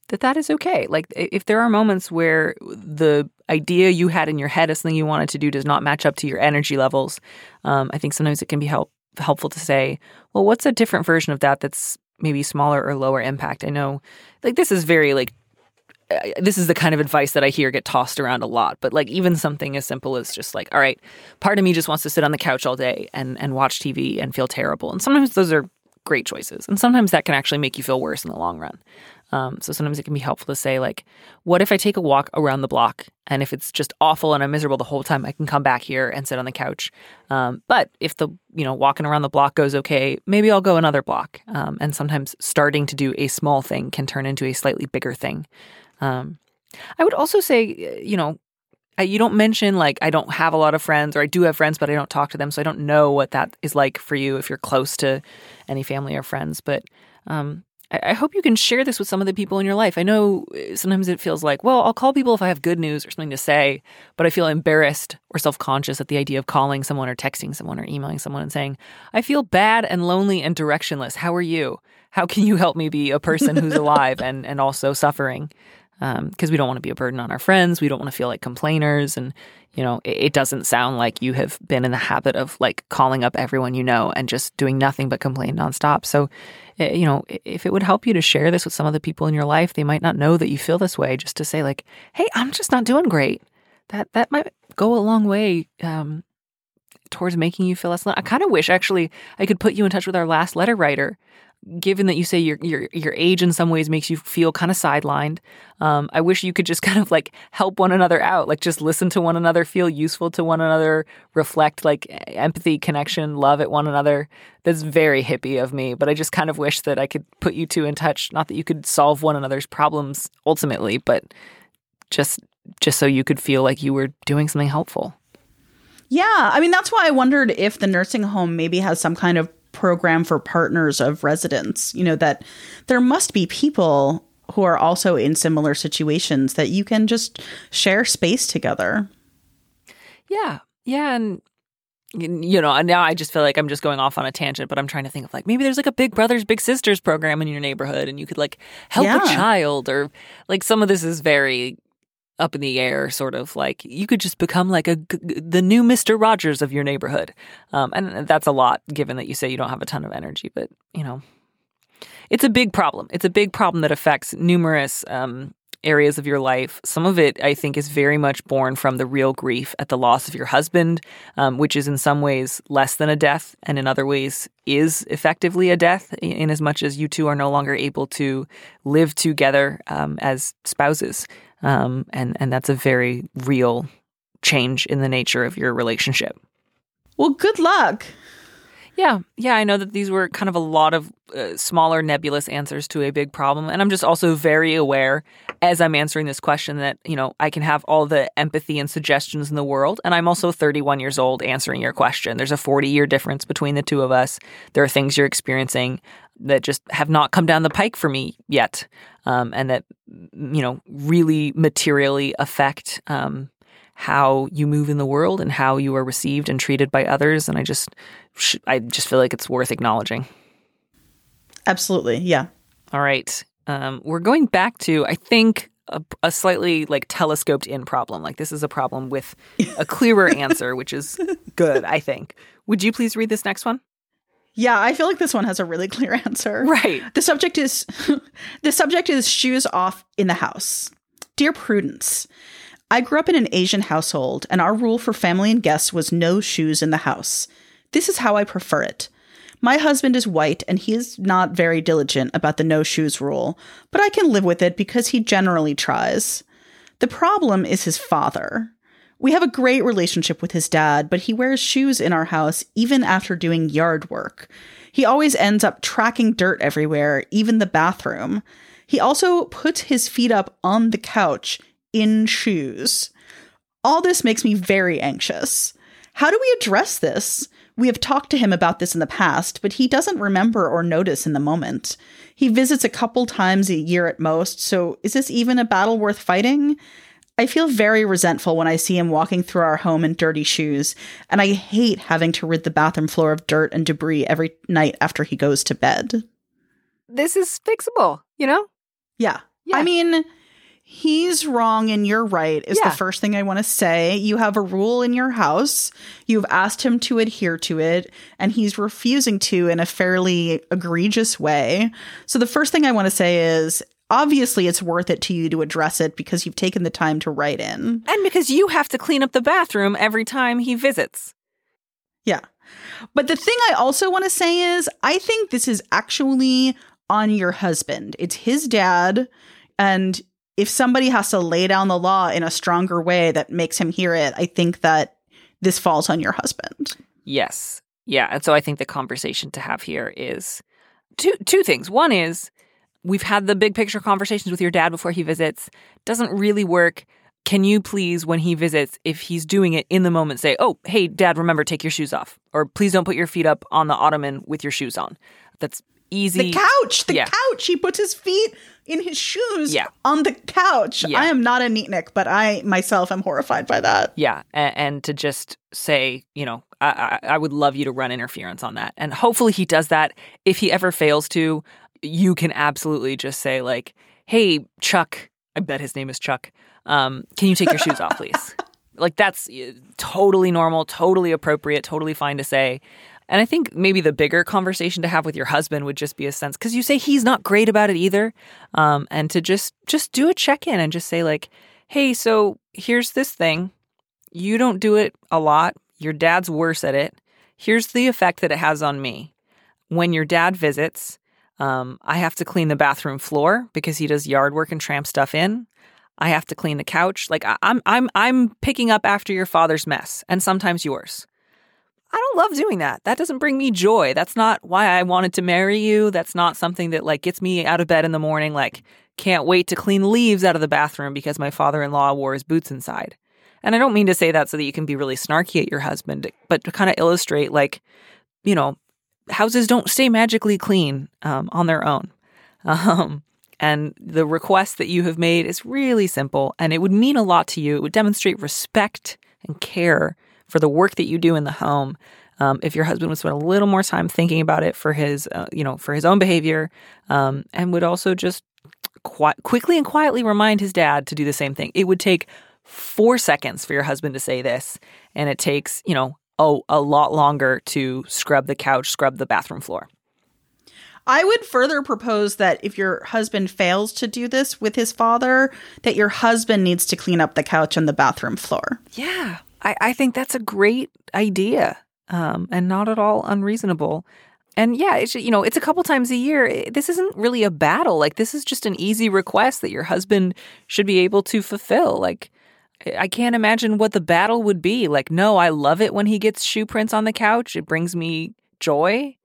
that that is okay. Like if there are moments where the idea you had in your head of something you wanted to do does not match up to your energy levels, um, I think sometimes it can be help helpful to say, well, what's a different version of that that's maybe smaller or lower impact? I know, like this is very like this is the kind of advice that I hear get tossed around a lot, but like even something as simple as just like, all right, part of me just wants to sit on the couch all day and and watch TV and feel terrible. And sometimes those are great choices, and sometimes that can actually make you feel worse in the long run. Um, so sometimes it can be helpful to say like, what if I take a walk around the block, and if it's just awful and I'm miserable the whole time, I can come back here and sit on the couch. Um, but if the you know walking around the block goes okay, maybe I'll go another block. Um, and sometimes starting to do a small thing can turn into a slightly bigger thing. Um, I would also say, uh, you know, I, you don't mention like I don't have a lot of friends, or I do have friends, but I don't talk to them, so I don't know what that is like for you if you're close to any family or friends. But um, I, I hope you can share this with some of the people in your life. I know uh, sometimes it feels like, well, I'll call people if I have good news or something to say, but I feel embarrassed or self conscious at the idea of calling someone or texting someone or emailing someone and saying, I feel bad and lonely and directionless. How are you? How can you help me be a person who's alive and, and also suffering? Because we don't want to be a burden on our friends. We don't want to feel like complainers. And, you know, it, it doesn't sound like you have been in the habit of like calling up everyone you know and just doing nothing but complain nonstop. So, eh, you know, if it would help you to share this with some of the people in your life, they might not know that you feel this way, just to say, like, hey, I'm just not doing great. That, that might go a long way um, towards making you feel less. I kind of wish actually I could put you in touch with our last letter writer given that you say your your your age in some ways makes you feel kind of sidelined, um, I wish you could just kind of like help one another out, like just listen to one another, feel useful to one another, reflect like empathy, connection, love at one another. That's very hippie of me, but I just kind of wish that I could put you two in touch. Not that you could solve one another's problems ultimately, but just just so you could feel like you were doing something helpful. Yeah, I mean that's why I wondered if the nursing home maybe has some kind of program for partners of residents, you know that there must be people who are also in similar situations that you can just share space together. Yeah. Yeah, and you know, and now I just feel like I'm just going off on a tangent, but I'm trying to think of like maybe there's like a Big Brothers Big Sisters program in your neighborhood and you could like help Yeah. a child or like some of this is very up in the air sort of like you could just become like a the new Mr. Rogers of your neighborhood. Um and that's a lot given that you say you don't have a ton of energy, but you know, it's a big problem. It's a big problem that affects numerous um, areas of your life. Some of it, I think, is very much born from the real grief at the loss of your husband, um, which is in some ways less than a death, and in other ways is effectively a death, in as much as you two are no longer able to live together um, as spouses. Um, and and that's a very real change in the nature of your relationship. Well, good luck. Yeah, yeah, I know that these were kind of a lot of uh, smaller nebulous answers to a big problem, and I'm just also very aware as I'm answering this question that you know I can have all the empathy and suggestions in the world, and I'm also 31 years old answering your question. There's a 40 year difference between the two of us. There are things you're experiencing that just have not come down the pike for me yet, um, and that you know really materially affect um, how you move in the world and how you are received and treated by others. And I just, I just feel like it's worth acknowledging. Absolutely. Yeah. All right. Um, we're going back to, I think, a, a, slightly like telescoped in problem. Like this is a problem with a clearer answer, which is good, I think. Would you please read this next one? Yeah, I feel like this one has a really clear answer. Right. The subject is the subject is shoes off in the house. Dear Prudence, I grew up in an Asian household, and our rule for family and guests was no shoes in the house. This is how I prefer it. My husband is white, and he is not very diligent about the no shoes rule, but I can live with it because he generally tries. The problem is his father. We have a great relationship with his dad, but he wears shoes in our house even after doing yard work. He always ends up tracking dirt everywhere, even the bathroom. He also puts his feet up on the couch in shoes. All this makes me very anxious. How do we address this? We have talked to him about this in the past, but he doesn't remember or notice in the moment. He visits a couple times a year at most, so is this even a battle worth fighting? I feel very resentful when I see him walking through our home in dirty shoes, and I hate having to rid the bathroom floor of dirt and debris every night after he goes to bed. This is fixable, you know? Yeah. yeah. I mean, he's wrong and you're right is yeah. the first thing I want to say. You have a rule in your house. You've asked him to adhere to it and he's refusing to in a fairly egregious way. So the first thing I want to say is obviously it's worth it to you to address it because you've taken the time to write in. And because you have to clean up the bathroom every time he visits. Yeah. But the thing I also want to say is I think this is actually on your husband. It's his dad and if somebody has to lay down the law in a stronger way that makes him hear it, I think that this falls on your husband. Yes. Yeah. And so I think the conversation to have here is two two things. One is we've had the big picture conversations with your dad before he visits. Doesn't really work. Can you please, when he visits, if he's doing it in the moment, say, Oh, hey, dad, remember, take your shoes off. Or please don't put your feet up on the ottoman with your shoes on. That's easy. The couch, the yeah. couch. He puts his feet in his shoes yeah. on the couch. Yeah. I am not a neatnik, but I myself am horrified by that. Yeah, and, and to just say, you know, I, I, I would love you to run interference on that, and hopefully he does that. If he ever fails to, you can absolutely just say like, "Hey, Chuck." I bet his name is Chuck. Um, can you take your shoes off, please? Like that's uh, totally normal, totally appropriate, totally fine to say. And I think maybe the bigger conversation to have with your husband would just be a sense because you say he's not great about it either, um, and to just just do a check in and just say like, "Hey, so here's this thing. You don't do it a lot. Your dad's worse at it. Here's the effect that it has on me. When your dad visits, um, I have to clean the bathroom floor because he does yard work and tramp stuff in. I have to clean the couch. Like I, I'm, I'm, I'm picking up after your father's mess, and sometimes yours." I don't love doing that. That doesn't bring me joy. That's not why I wanted to marry you. That's not something that like gets me out of bed in the morning like can't wait to clean leaves out of the bathroom because my father-in-law wore his boots inside. And I don't mean to say that so that you can be really snarky at your husband, but to kind of illustrate like, you know, houses don't stay magically clean um, on their own. Um, and the request that you have made is really simple and it would mean a lot to you. It would demonstrate respect and care for the work that you do in the home. Um, if your husband would spend a little more time thinking about it for his, uh, you know, for his own behavior, um, and would also just qu- quickly and quietly remind his dad to do the same thing. It would take four seconds for your husband to say this, and it takes, you know, a, a lot longer to scrub the couch, scrub the bathroom floor. I would further propose that if your husband fails to do this with his father, that your husband needs to clean up the couch and the bathroom floor. Yeah. I, I think that's a great idea um, and not at all unreasonable. And yeah, it's you know, it's a couple times a year. This isn't really a battle. Like this is just an easy request that your husband should be able to fulfill. Like I can't imagine what the battle would be. Like, no, I love it when he gets shoe prints on the couch. It brings me joy.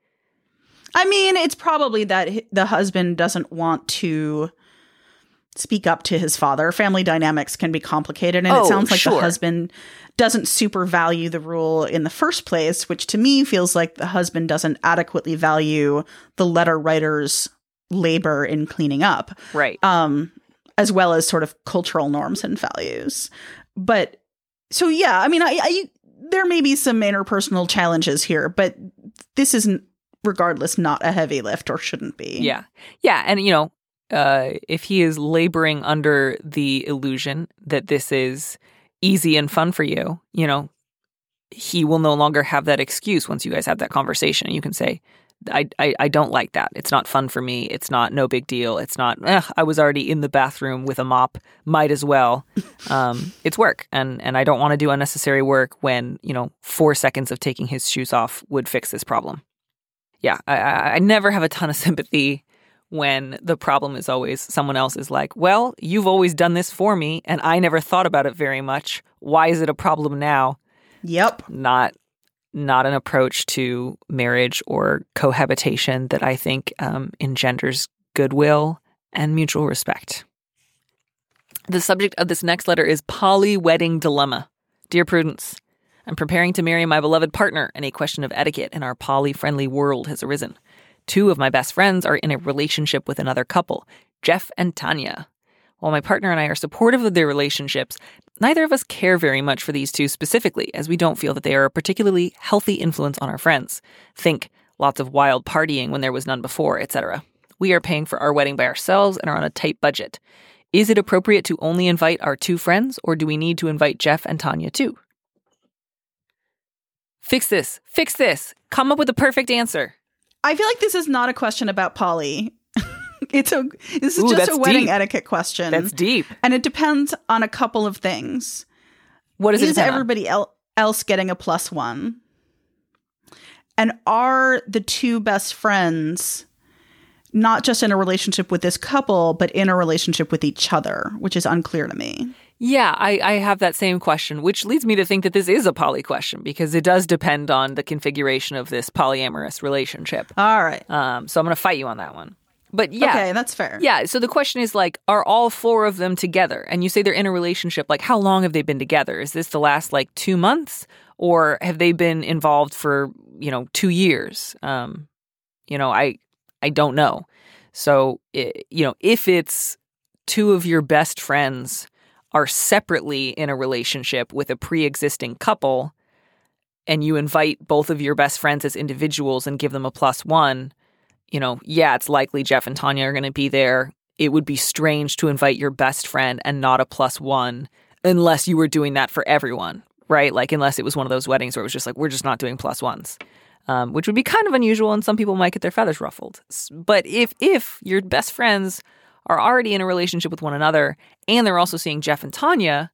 I mean, it's probably that the husband doesn't want to speak up to his father. Family dynamics can be complicated, and Oh, it sounds like sure. the husband doesn't super value the rule in the first place, which to me feels like the husband doesn't adequately value the letter writer's labor in cleaning up. Right. um, as well as sort of cultural norms and values. But so yeah, I mean, I, I there may be some interpersonal challenges here, but this isn't, regardless, not a heavy lift or shouldn't be. Yeah. Yeah. And, you know, uh, if he is laboring under the illusion that this is easy and fun for you, you know, he will no longer have that excuse once you guys have that conversation. You can say, I, I, I don't like that. It's not fun for me. It's not no big deal. It's not, eh, I was already in the bathroom with a mop. Might as well. Um, it's work. And, and I don't want to do unnecessary work when, you know, four seconds of taking his shoes off would fix this problem. Yeah. I, I, I never have a ton of sympathy when the problem is always someone else is like, well, you've always done this for me and I never thought about it very much. Why is it a problem now? Yep. Not not an approach to marriage or cohabitation that I think um, engenders goodwill and mutual respect. The subject of this next letter is poly wedding dilemma. Dear Prudence, I'm preparing to marry my beloved partner, and a question of etiquette in our poly friendly world has arisen. Two of my best friends are in a relationship with another couple, Jeff and Tanya. While my partner and I are supportive of their relationships, neither of us care very much for these two specifically, as we don't feel that they are a particularly healthy influence on our friends. Think lots of wild partying when there was none before, etc. We are paying for our wedding by ourselves and are on a tight budget. Is it appropriate to only invite our two friends, or do we need to invite Jeff and Tanya too? Fix this. Fix this. Come up with a perfect answer. I feel like this is not a question about poly. it's a this is Ooh, just a wedding deep. etiquette question. That's deep. and it depends on a couple of things. What is, is it? depend on? everybody el- else getting a plus one? And are the two best friends not just in a relationship with this couple, but in a relationship with each other, which is unclear to me? Yeah, I, I have that same question, which leads me to think that this is a poly question because it does depend on the configuration of this polyamorous relationship. All right. Um, so I'm going to fight you on that one. But yeah. Okay, that's fair. Yeah, so the question is like, are all four of them together? And you say they're in a relationship. Like, how long have they been together? Is this the last like two months, or have they been involved for you know two years? Um, you know, I I don't know. So i you know, if it's two of your best friends are separately in a relationship with a pre-existing couple, and you invite both of your best friends as individuals and give them a plus one you know, yeah, it's likely Jeff and Tanya are going to be there. It would be strange to invite your best friend and not a plus one unless you were doing that for everyone, right? Like, unless it was one of those weddings where it was just like, we're just not doing plus ones, um, which would be kind of unusual and some people might get their feathers ruffled. But if, if your best friends are already in a relationship with one another and they're also seeing Jeff and Tanya,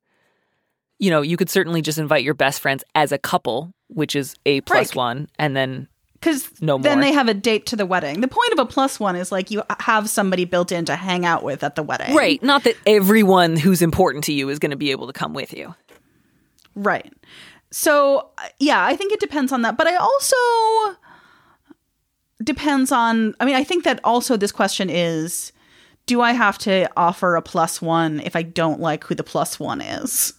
you know, you could certainly just invite your best friends as a couple, which is a plus Right. one, and then Because No then more. they have a date to the wedding. The point of a plus one is like you have somebody built in to hang out with at the wedding. Right. Not that everyone who's important to you is going to be able to come with you. Right. So, yeah, I think it depends on that. But I also depends on, I mean, I think that also this question is do I have to offer a plus one if I don't like who the plus one is?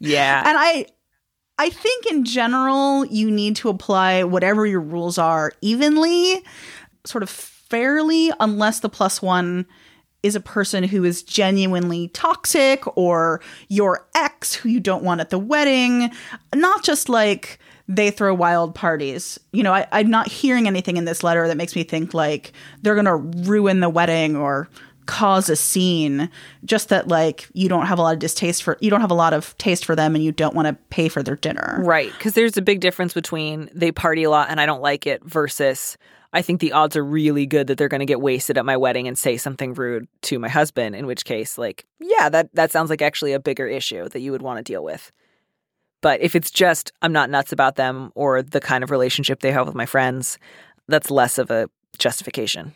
Yeah. And I I think in general you need to apply whatever your rules are evenly, sort of fairly unless the plus one is a person who is genuinely toxic or your ex who you don't want at the wedding, not just like they throw wild parties. You know, I, I'm not hearing anything in this letter that makes me think like they're going to ruin the wedding or cause a scene. Just that like you don't have a lot of distaste for, you don't have a lot of taste for them and you don't want to pay for their dinner. right. Because there's a big difference between they party a lot and I don't like it versus I think the odds are really good that they're going to get wasted at my wedding and say something rude to my husband, in which case, like, yeah, that, that sounds like actually a bigger issue that you would want to deal with. But if it's just I'm not nuts about them or the kind of relationship they have with my friends, that's less of a justification.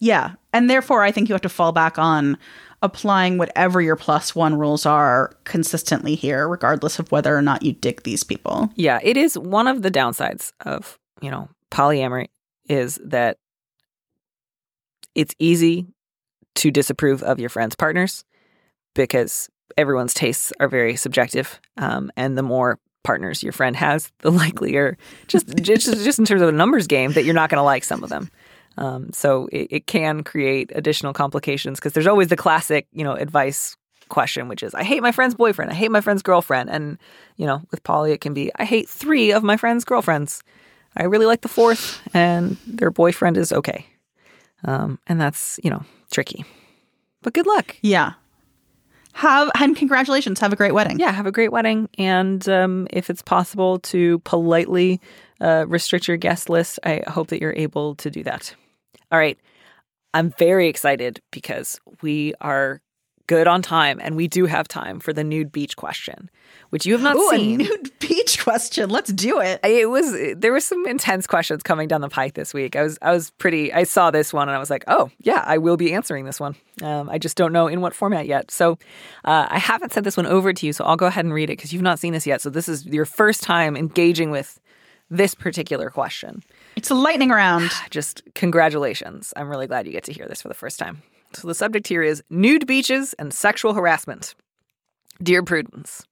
Yeah. And therefore, I think you have to fall back on applying whatever your plus one rules are consistently here, regardless of whether or not you dig these people. Yeah, it is one of the downsides of, you know, polyamory is that it's easy to disapprove of your friends' partners because everyone's tastes are very subjective. Um, and the more partners your friend has, the likelier, just just, just in terms of a numbers game, that you're not going to like some of them. Um, so it, it can create additional complications because there's always the classic, you know, advice question, which is I hate my friend's boyfriend, I hate my friend's girlfriend, and you know, with poly, it can be I hate three of my friend's girlfriends. I really like the fourth, and their boyfriend is okay, um, and that's you know tricky. But good luck. Yeah. Have and congratulations. Have a great wedding. Yeah, have a great wedding, and um, if it's possible to politely uh, restrict your guest list, I hope that you're able to do that. All right. I'm very excited because we are good on time and we do have time for the nude beach question, which you have not Ooh, seen. a nude beach question. Let's do it. It was there was some intense questions coming down the pike this week. I was I was pretty I saw this one and I was like, oh yeah, I will be answering this one. Um, I just don't know in what format yet. So uh, I haven't sent this one over to you, so I'll go ahead and read it because you've not seen this yet. So this is your first time engaging with this particular question. It's a lightning round. Just congratulations. I'm really glad you get to hear this for the first time. So the subject here is nude beaches and sexual harassment. Dear Prudence,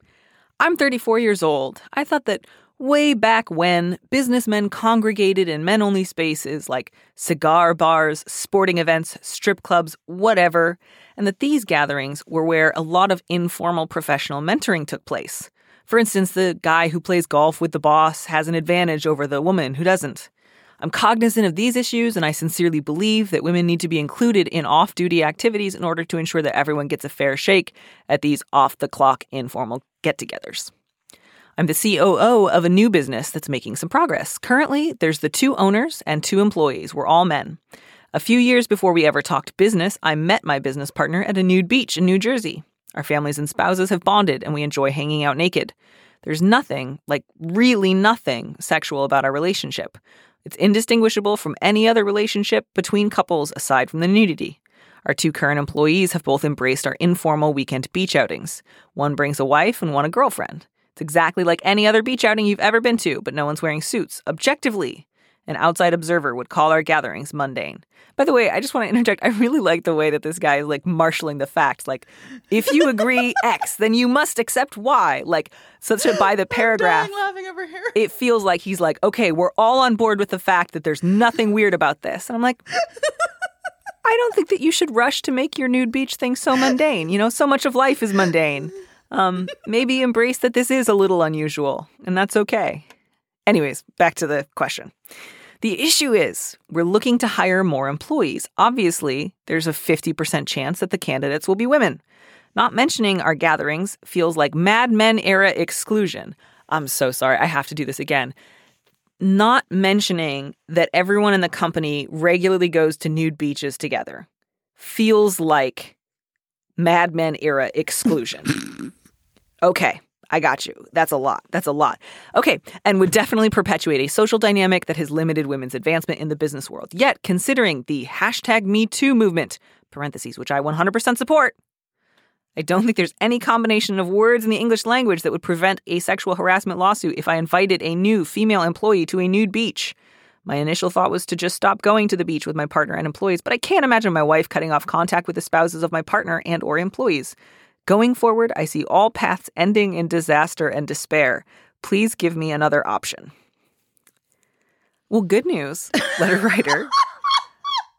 I'm 34 years old. I thought that way back when businessmen congregated in men only spaces like cigar bars, sporting events, strip clubs, whatever, and that these gatherings were where a lot of informal professional mentoring took place. For instance, the guy who plays golf with the boss has an advantage over the woman who doesn't. I'm cognizant of these issues, and I sincerely believe that women need to be included in off duty activities in order to ensure that everyone gets a fair shake at these off the clock informal get togethers. I'm the COO of a new business that's making some progress. Currently, there's the two owners and two employees. We're all men. A few years before we ever talked business, I met my business partner at a nude beach in New Jersey. Our families and spouses have bonded, and we enjoy hanging out naked. There's nothing, like really nothing, sexual about our relationship. It's indistinguishable from any other relationship between couples aside from the nudity. Our two current employees have both embraced our informal weekend beach outings. One brings a wife and one a girlfriend. It's exactly like any other beach outing you've ever been to, but no one's wearing suits. Objectively, an outside observer would call our gatherings mundane. By the way, I just want to interject. I really like the way that this guy is like marshaling the facts. Like, if you agree X, then you must accept Y. Like, such a by the paragraph. laughing over here. It feels like he's like, okay, we're all on board with the fact that there's nothing weird about this. And I'm like, I don't think that you should rush to make your nude beach thing so mundane. You know, so much of life is mundane. Um, maybe embrace that this is a little unusual, and that's okay. Anyways, back to the question. The issue is we're looking to hire more employees. Obviously, there's a 50% chance that the candidates will be women. Not mentioning our gatherings feels like Mad Men era exclusion. I'm so sorry, I have to do this again. Not mentioning that everyone in the company regularly goes to nude beaches together feels like Mad Men era exclusion. okay, I got you. That's a lot. That's a lot. Okay, and would definitely perpetuate a social dynamic that has limited women's advancement in the business world. Yet, considering the hashtag Me Too movement, parentheses, which I 100% support, I don't think there's any combination of words in the English language that would prevent a sexual harassment lawsuit if I invited a new female employee to a nude beach. My initial thought was to just stop going to the beach with my partner and employees, but I can't imagine my wife cutting off contact with the spouses of my partner and or employees. Going forward, I see all paths ending in disaster and despair. Please give me another option. Well, good news, letter writer.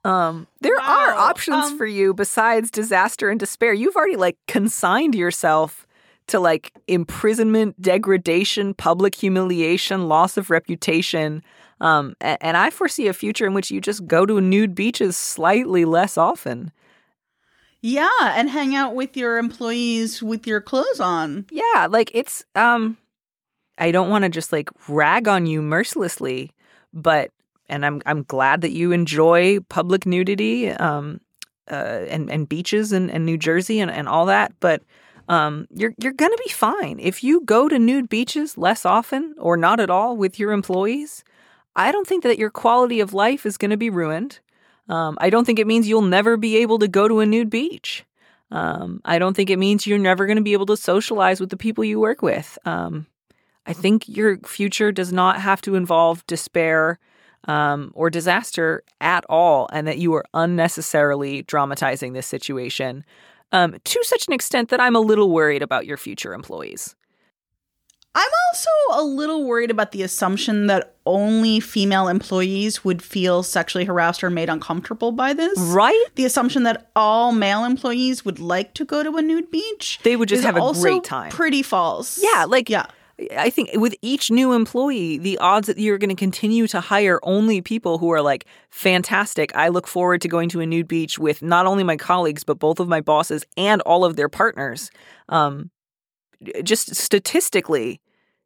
Um, there Wow, are options um, for you besides disaster and despair. You've already like consigned yourself to like imprisonment, degradation, public humiliation, loss of reputation. Um, a- and I foresee a future in which you just go to nude beaches slightly less often. Yeah, and hang out with your employees with your clothes on. Yeah, like it's um I don't want to just like rag on you mercilessly, but and I'm I'm glad that you enjoy public nudity um uh and and beaches and, New Jersey and, and all that, but um you're you're to be fine. If you go to nude beaches less often or not at all with your employees, I don't think that your quality of life is going to be ruined. Um, I don't think it means you'll never be able to go to a nude beach. Um, I don't think it means you're never going to be able to socialize with the people you work with. Um, I think your future does not have to involve despair um, or disaster at all, and that you are unnecessarily dramatizing this situation um, to such an extent that I'm a little worried about your future employees. I'm also a little worried about the assumption that only female employees would feel sexually harassed or made uncomfortable by this. Right? The assumption that all male employees would like to go to a nude beach. They would just have a great time. Pretty false. Yeah, like Yeah. I think with each new employee, the odds that you're going to continue to hire only people who are like fantastic. I look forward to going to a nude beach with not only my colleagues but both of my bosses and all of their partners. Um, just statistically,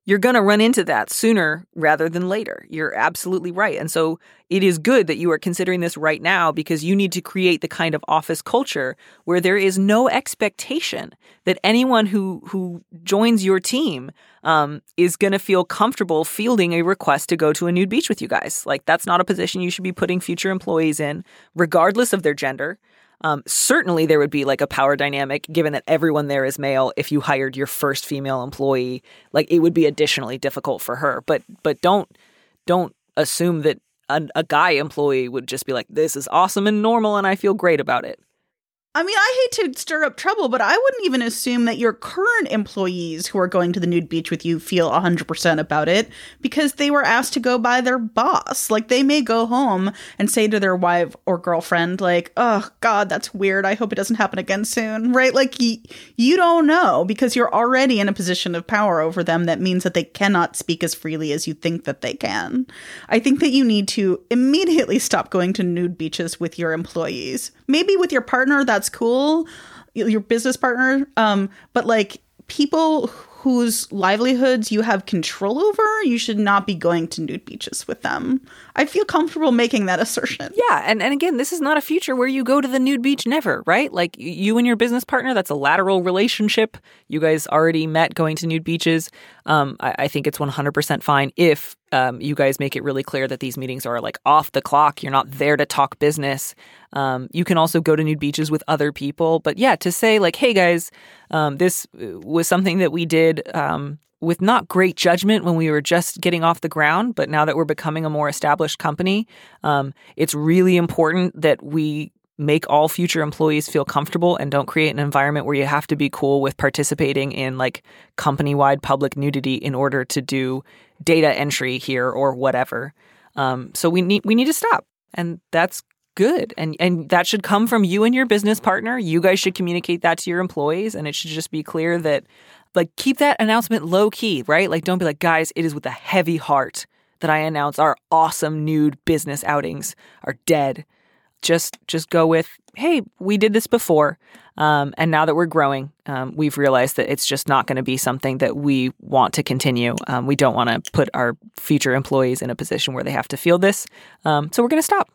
you're going to run into that sooner rather than later. You're absolutely right. And so it is good that you are considering this right now because you need to create the kind of office culture where there is no expectation that anyone who who joins your team um, is going to feel comfortable fielding a request to go to a nude beach with you guys. Like that's not a position you should be putting future employees in, regardless of their gender. Um, certainly, there would be like a power dynamic given that everyone there is male. If you hired your first female employee, like it would be additionally difficult for her. But but don't don't assume that a, a guy employee would just be like, "This is awesome and normal, and I feel great about it." I mean, I hate to stir up trouble, but I wouldn't even assume that your current employees who are going to the nude beach with you feel 100% about it because they were asked to go by their boss. Like, they may go home and say to their wife or girlfriend, like, oh, God, that's weird. I hope it doesn't happen again soon, right? Like, y- you don't know because you're already in a position of power over them that means that they cannot speak as freely as you think that they can. I think that you need to immediately stop going to nude beaches with your employees. Maybe with your partner, that's cool, your business partner. Um, but like people whose livelihoods you have control over, you should not be going to nude beaches with them. I feel comfortable making that assertion. Yeah, and, and again, this is not a future where you go to the nude beach never, right? Like you and your business partner, that's a lateral relationship. You guys already met going to nude beaches. Um, I, I think it's 100% fine if um, you guys make it really clear that these meetings are like off the clock. You're not there to talk business. Um, you can also go to nude beaches with other people. But yeah, to say like, hey guys, um, this was something that we did um, with not great judgment when we were just getting off the ground, but now that we're becoming a more established company, um, it's really important that we make all future employees feel comfortable and don't create an environment where you have to be cool with participating in like company wide public nudity in order to do data entry here or whatever. Um, so we need we need to stop, and that's good, and and that should come from you and your business partner. You guys should communicate that to your employees, and it should just be clear that like keep that announcement low key, right? Like don't be like, guys, it is with a heavy heart that I announce our awesome nude business outings are dead. Just just go with, hey, we did this before. Um, and now that we're growing, um, we've realized that it's just not going to be something that we want to continue. Um, we don't want to put our future employees in a position where they have to feel this. Um, so we're going to stop.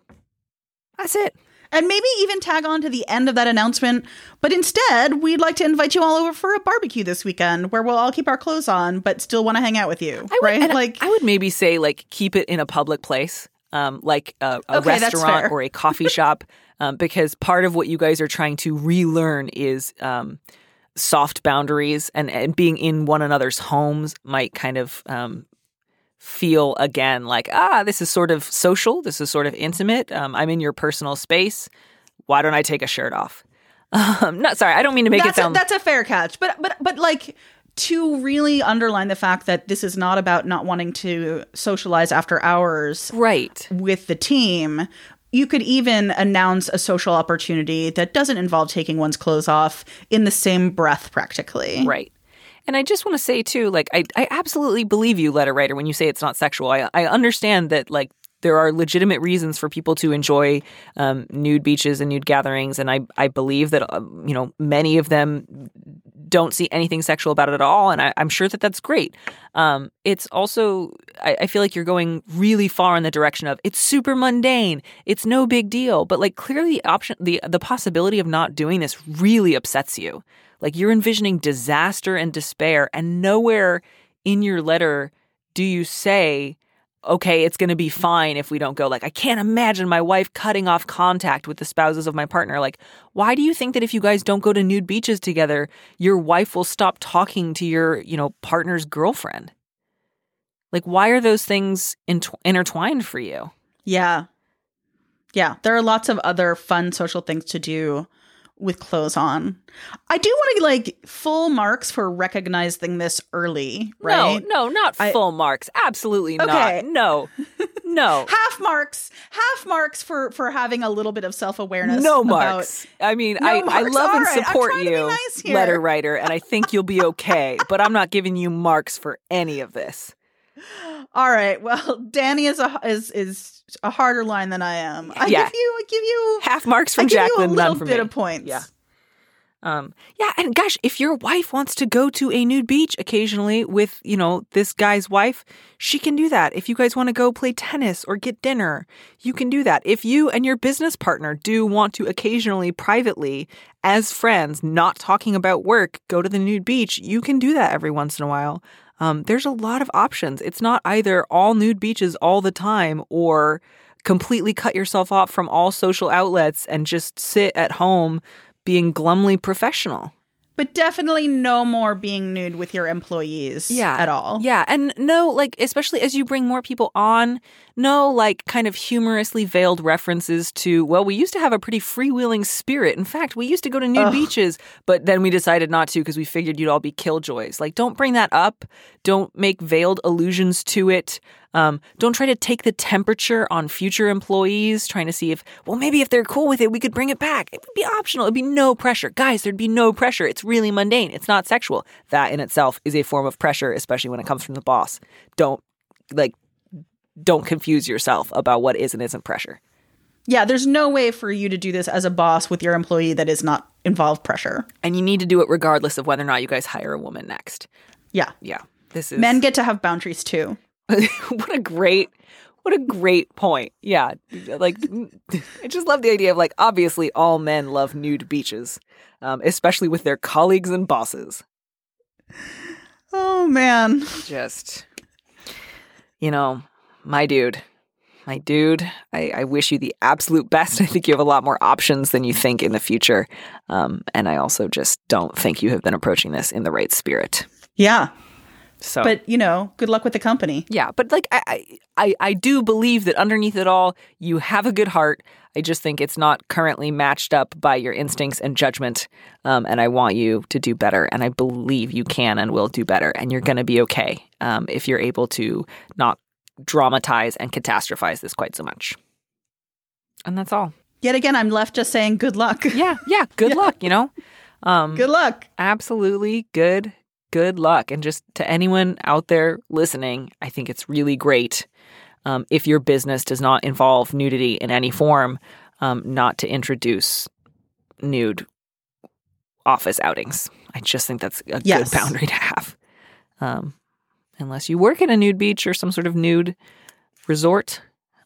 That's it. And maybe even tag on to the end of that announcement. But instead, we'd like to invite you all over for a barbecue this weekend where we'll all keep our clothes on, but still want to hang out with you. I would, right? Like, I would maybe say like keep it in a public place, um, like a, a Okay, restaurant or a coffee shop, um, because part of what you guys are trying to relearn is um, soft boundaries and, and being in one another's homes might kind of um, feel again like ah this is sort of social this is sort of intimate um, i'm in your personal space why don't i take a shirt off um, no sorry i don't mean to make that's, it sound a, that's a fair catch. But but but like to really underline the fact that this is not about not wanting to socialize after hours right with the team. You could even announce a social opportunity that doesn't involve taking one's clothes off in the same breath, practically. Right. And I just want to say too, like I, I absolutely believe you, letter writer, when you say it's not sexual. I, I understand that like there are legitimate reasons for people to enjoy um, nude beaches and nude gatherings, and I I believe that um, you know many of them don't see anything sexual about it at all, and I, I'm sure that that's great. Um, it's also I, I feel like you're going really far in the direction of it's super mundane, it's no big deal, but like clearly the option the the possibility of not doing this really upsets you. Like you're envisioning disaster and despair, and nowhere in your letter do you say okay, it's going to be fine if we don't go. Like, I can't imagine my wife cutting off contact with the spouses of my partner. Like, why do you think that if you guys don't go to nude beaches together, your wife will stop talking to your, you know, partner's girlfriend? Like, why are those things int- intertwined for you? Yeah. Yeah. There are lots of other fun social things to do with clothes on. I do want to like full marks for recognizing this early, right? No, no, not I- full marks. Absolutely Okay. not. No, no. Half marks, half marks for for having a little bit of self awareness. No marks. I mean, No I, I love All and right, support you, nice letter writer, and I think you'll be okay. but I'm not giving you marks for any of this. All right. Well, Danny is a is is a harder line than I am. I Yeah. give you I give you Half marks I from give you a little bit me. of points. Yeah. Um, yeah, and gosh, if your wife wants to go to a nude beach occasionally with, you know, this guy's wife, she can do that. If you guys want to go play tennis or get dinner, you can do that. If you and your business partner do want to occasionally privately, as friends, not talking about work, go to the nude beach, you can do that every once in a while. Um, there's a lot of options. It's not either all nude beaches all the time or completely cut yourself off from all social outlets and just sit at home being glumly professional. But definitely no more being nude with your employees Yeah. at all. Yeah. And no, like, especially as you bring more people on, no, like, kind of humorously veiled references to, well, we used to have a pretty freewheeling spirit. In fact, we used to go to nude Ugh. beaches, but then we decided not to because we figured you'd all be killjoys. Like, don't bring that up. Don't make veiled allusions to it. Um, don't try to take the temperature on future employees, trying to see if, well, maybe if they're cool with it, we could bring it back. It would be optional. It'd be no pressure. Guys, there'd be no pressure. It's really mundane. It's not sexual. That in itself is a form of pressure, especially when it comes from the boss. Don't, like, don't confuse yourself about what is and isn't pressure. Yeah, there's no way for you to do this as a boss with your employee that is not involve pressure. And you need to do it regardless of whether or not you guys hire a woman next. Yeah. Yeah. This is Men get to have boundaries too. what a great what a great point yeah like i just love the idea of like obviously all men love nude beaches um, especially with their colleagues and bosses Oh man. just you know my dude my dude I, I wish you the absolute best i think you have a lot more options than you think in the future um, and i also just don't think you have been approaching this in the right spirit Yeah. so But you know, good luck with the company. Yeah, but like I, I, I, do believe that underneath it all, you have a good heart. I just think it's not currently matched up by your instincts and judgment. Um, and I want you to do better. And I believe you can and will do better. And you're going to be okay um, if you're able to not dramatize and catastrophize this quite so much. And that's all. Yet again, I'm left just saying good luck. Yeah, yeah. Good luck. You know. Um, Good luck. absolutely good good luck and just to anyone out there listening i think it's really great um, if your business does not involve nudity in any form um, not to introduce nude office outings i just think that's a Yes. good boundary to have um, unless you work at a nude beach or some sort of nude resort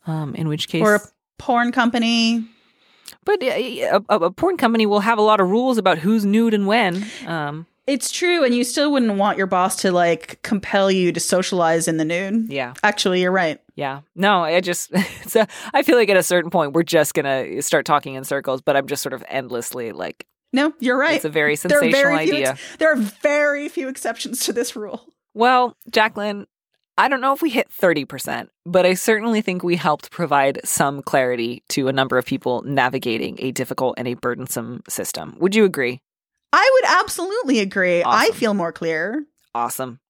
um, in which case Or a porn company. but a, a, a porn company will have a lot of rules about who's nude and when um, It's true, and you still wouldn't want your boss to like compel you to socialize in the nude. yeah Actually, you're right. Yeah. No, I just so I feel like at a certain point we're just gonna start talking in circles, but I'm just sort of endlessly like No, you're right. it's a very there sensational very idea. there are very few exceptions to this rule. Well, Jaclyn, I don't know if we hit 30%, but I certainly think we helped provide some clarity to a number of people navigating a difficult and a burdensome system. Would you agree? I would absolutely agree. I feel more clear. Awesome.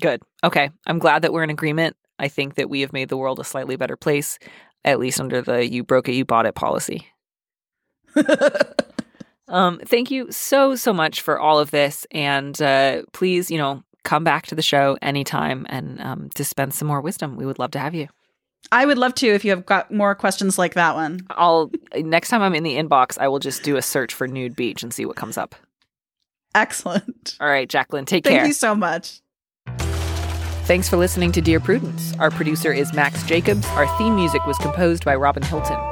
Good. Okay. I'm glad that we're in agreement. I think that we have made the world a slightly better place, at least under the you broke it, you bought it policy. Um, thank you so, so much for all of this. And uh, please, you know, come back to the show anytime and um, dispense some more wisdom. We would love to have you. I would love to if you have got more questions like that one. I'll next time I'm in the inbox, I will just do a search for nude beach and see what comes up. Excellent. All right, Jaclyn, take Thank care. Thank you so much. Thanks for listening to Dear Prudence. Our producer is Max Jacobs. Our theme music was composed by Robin Hilton.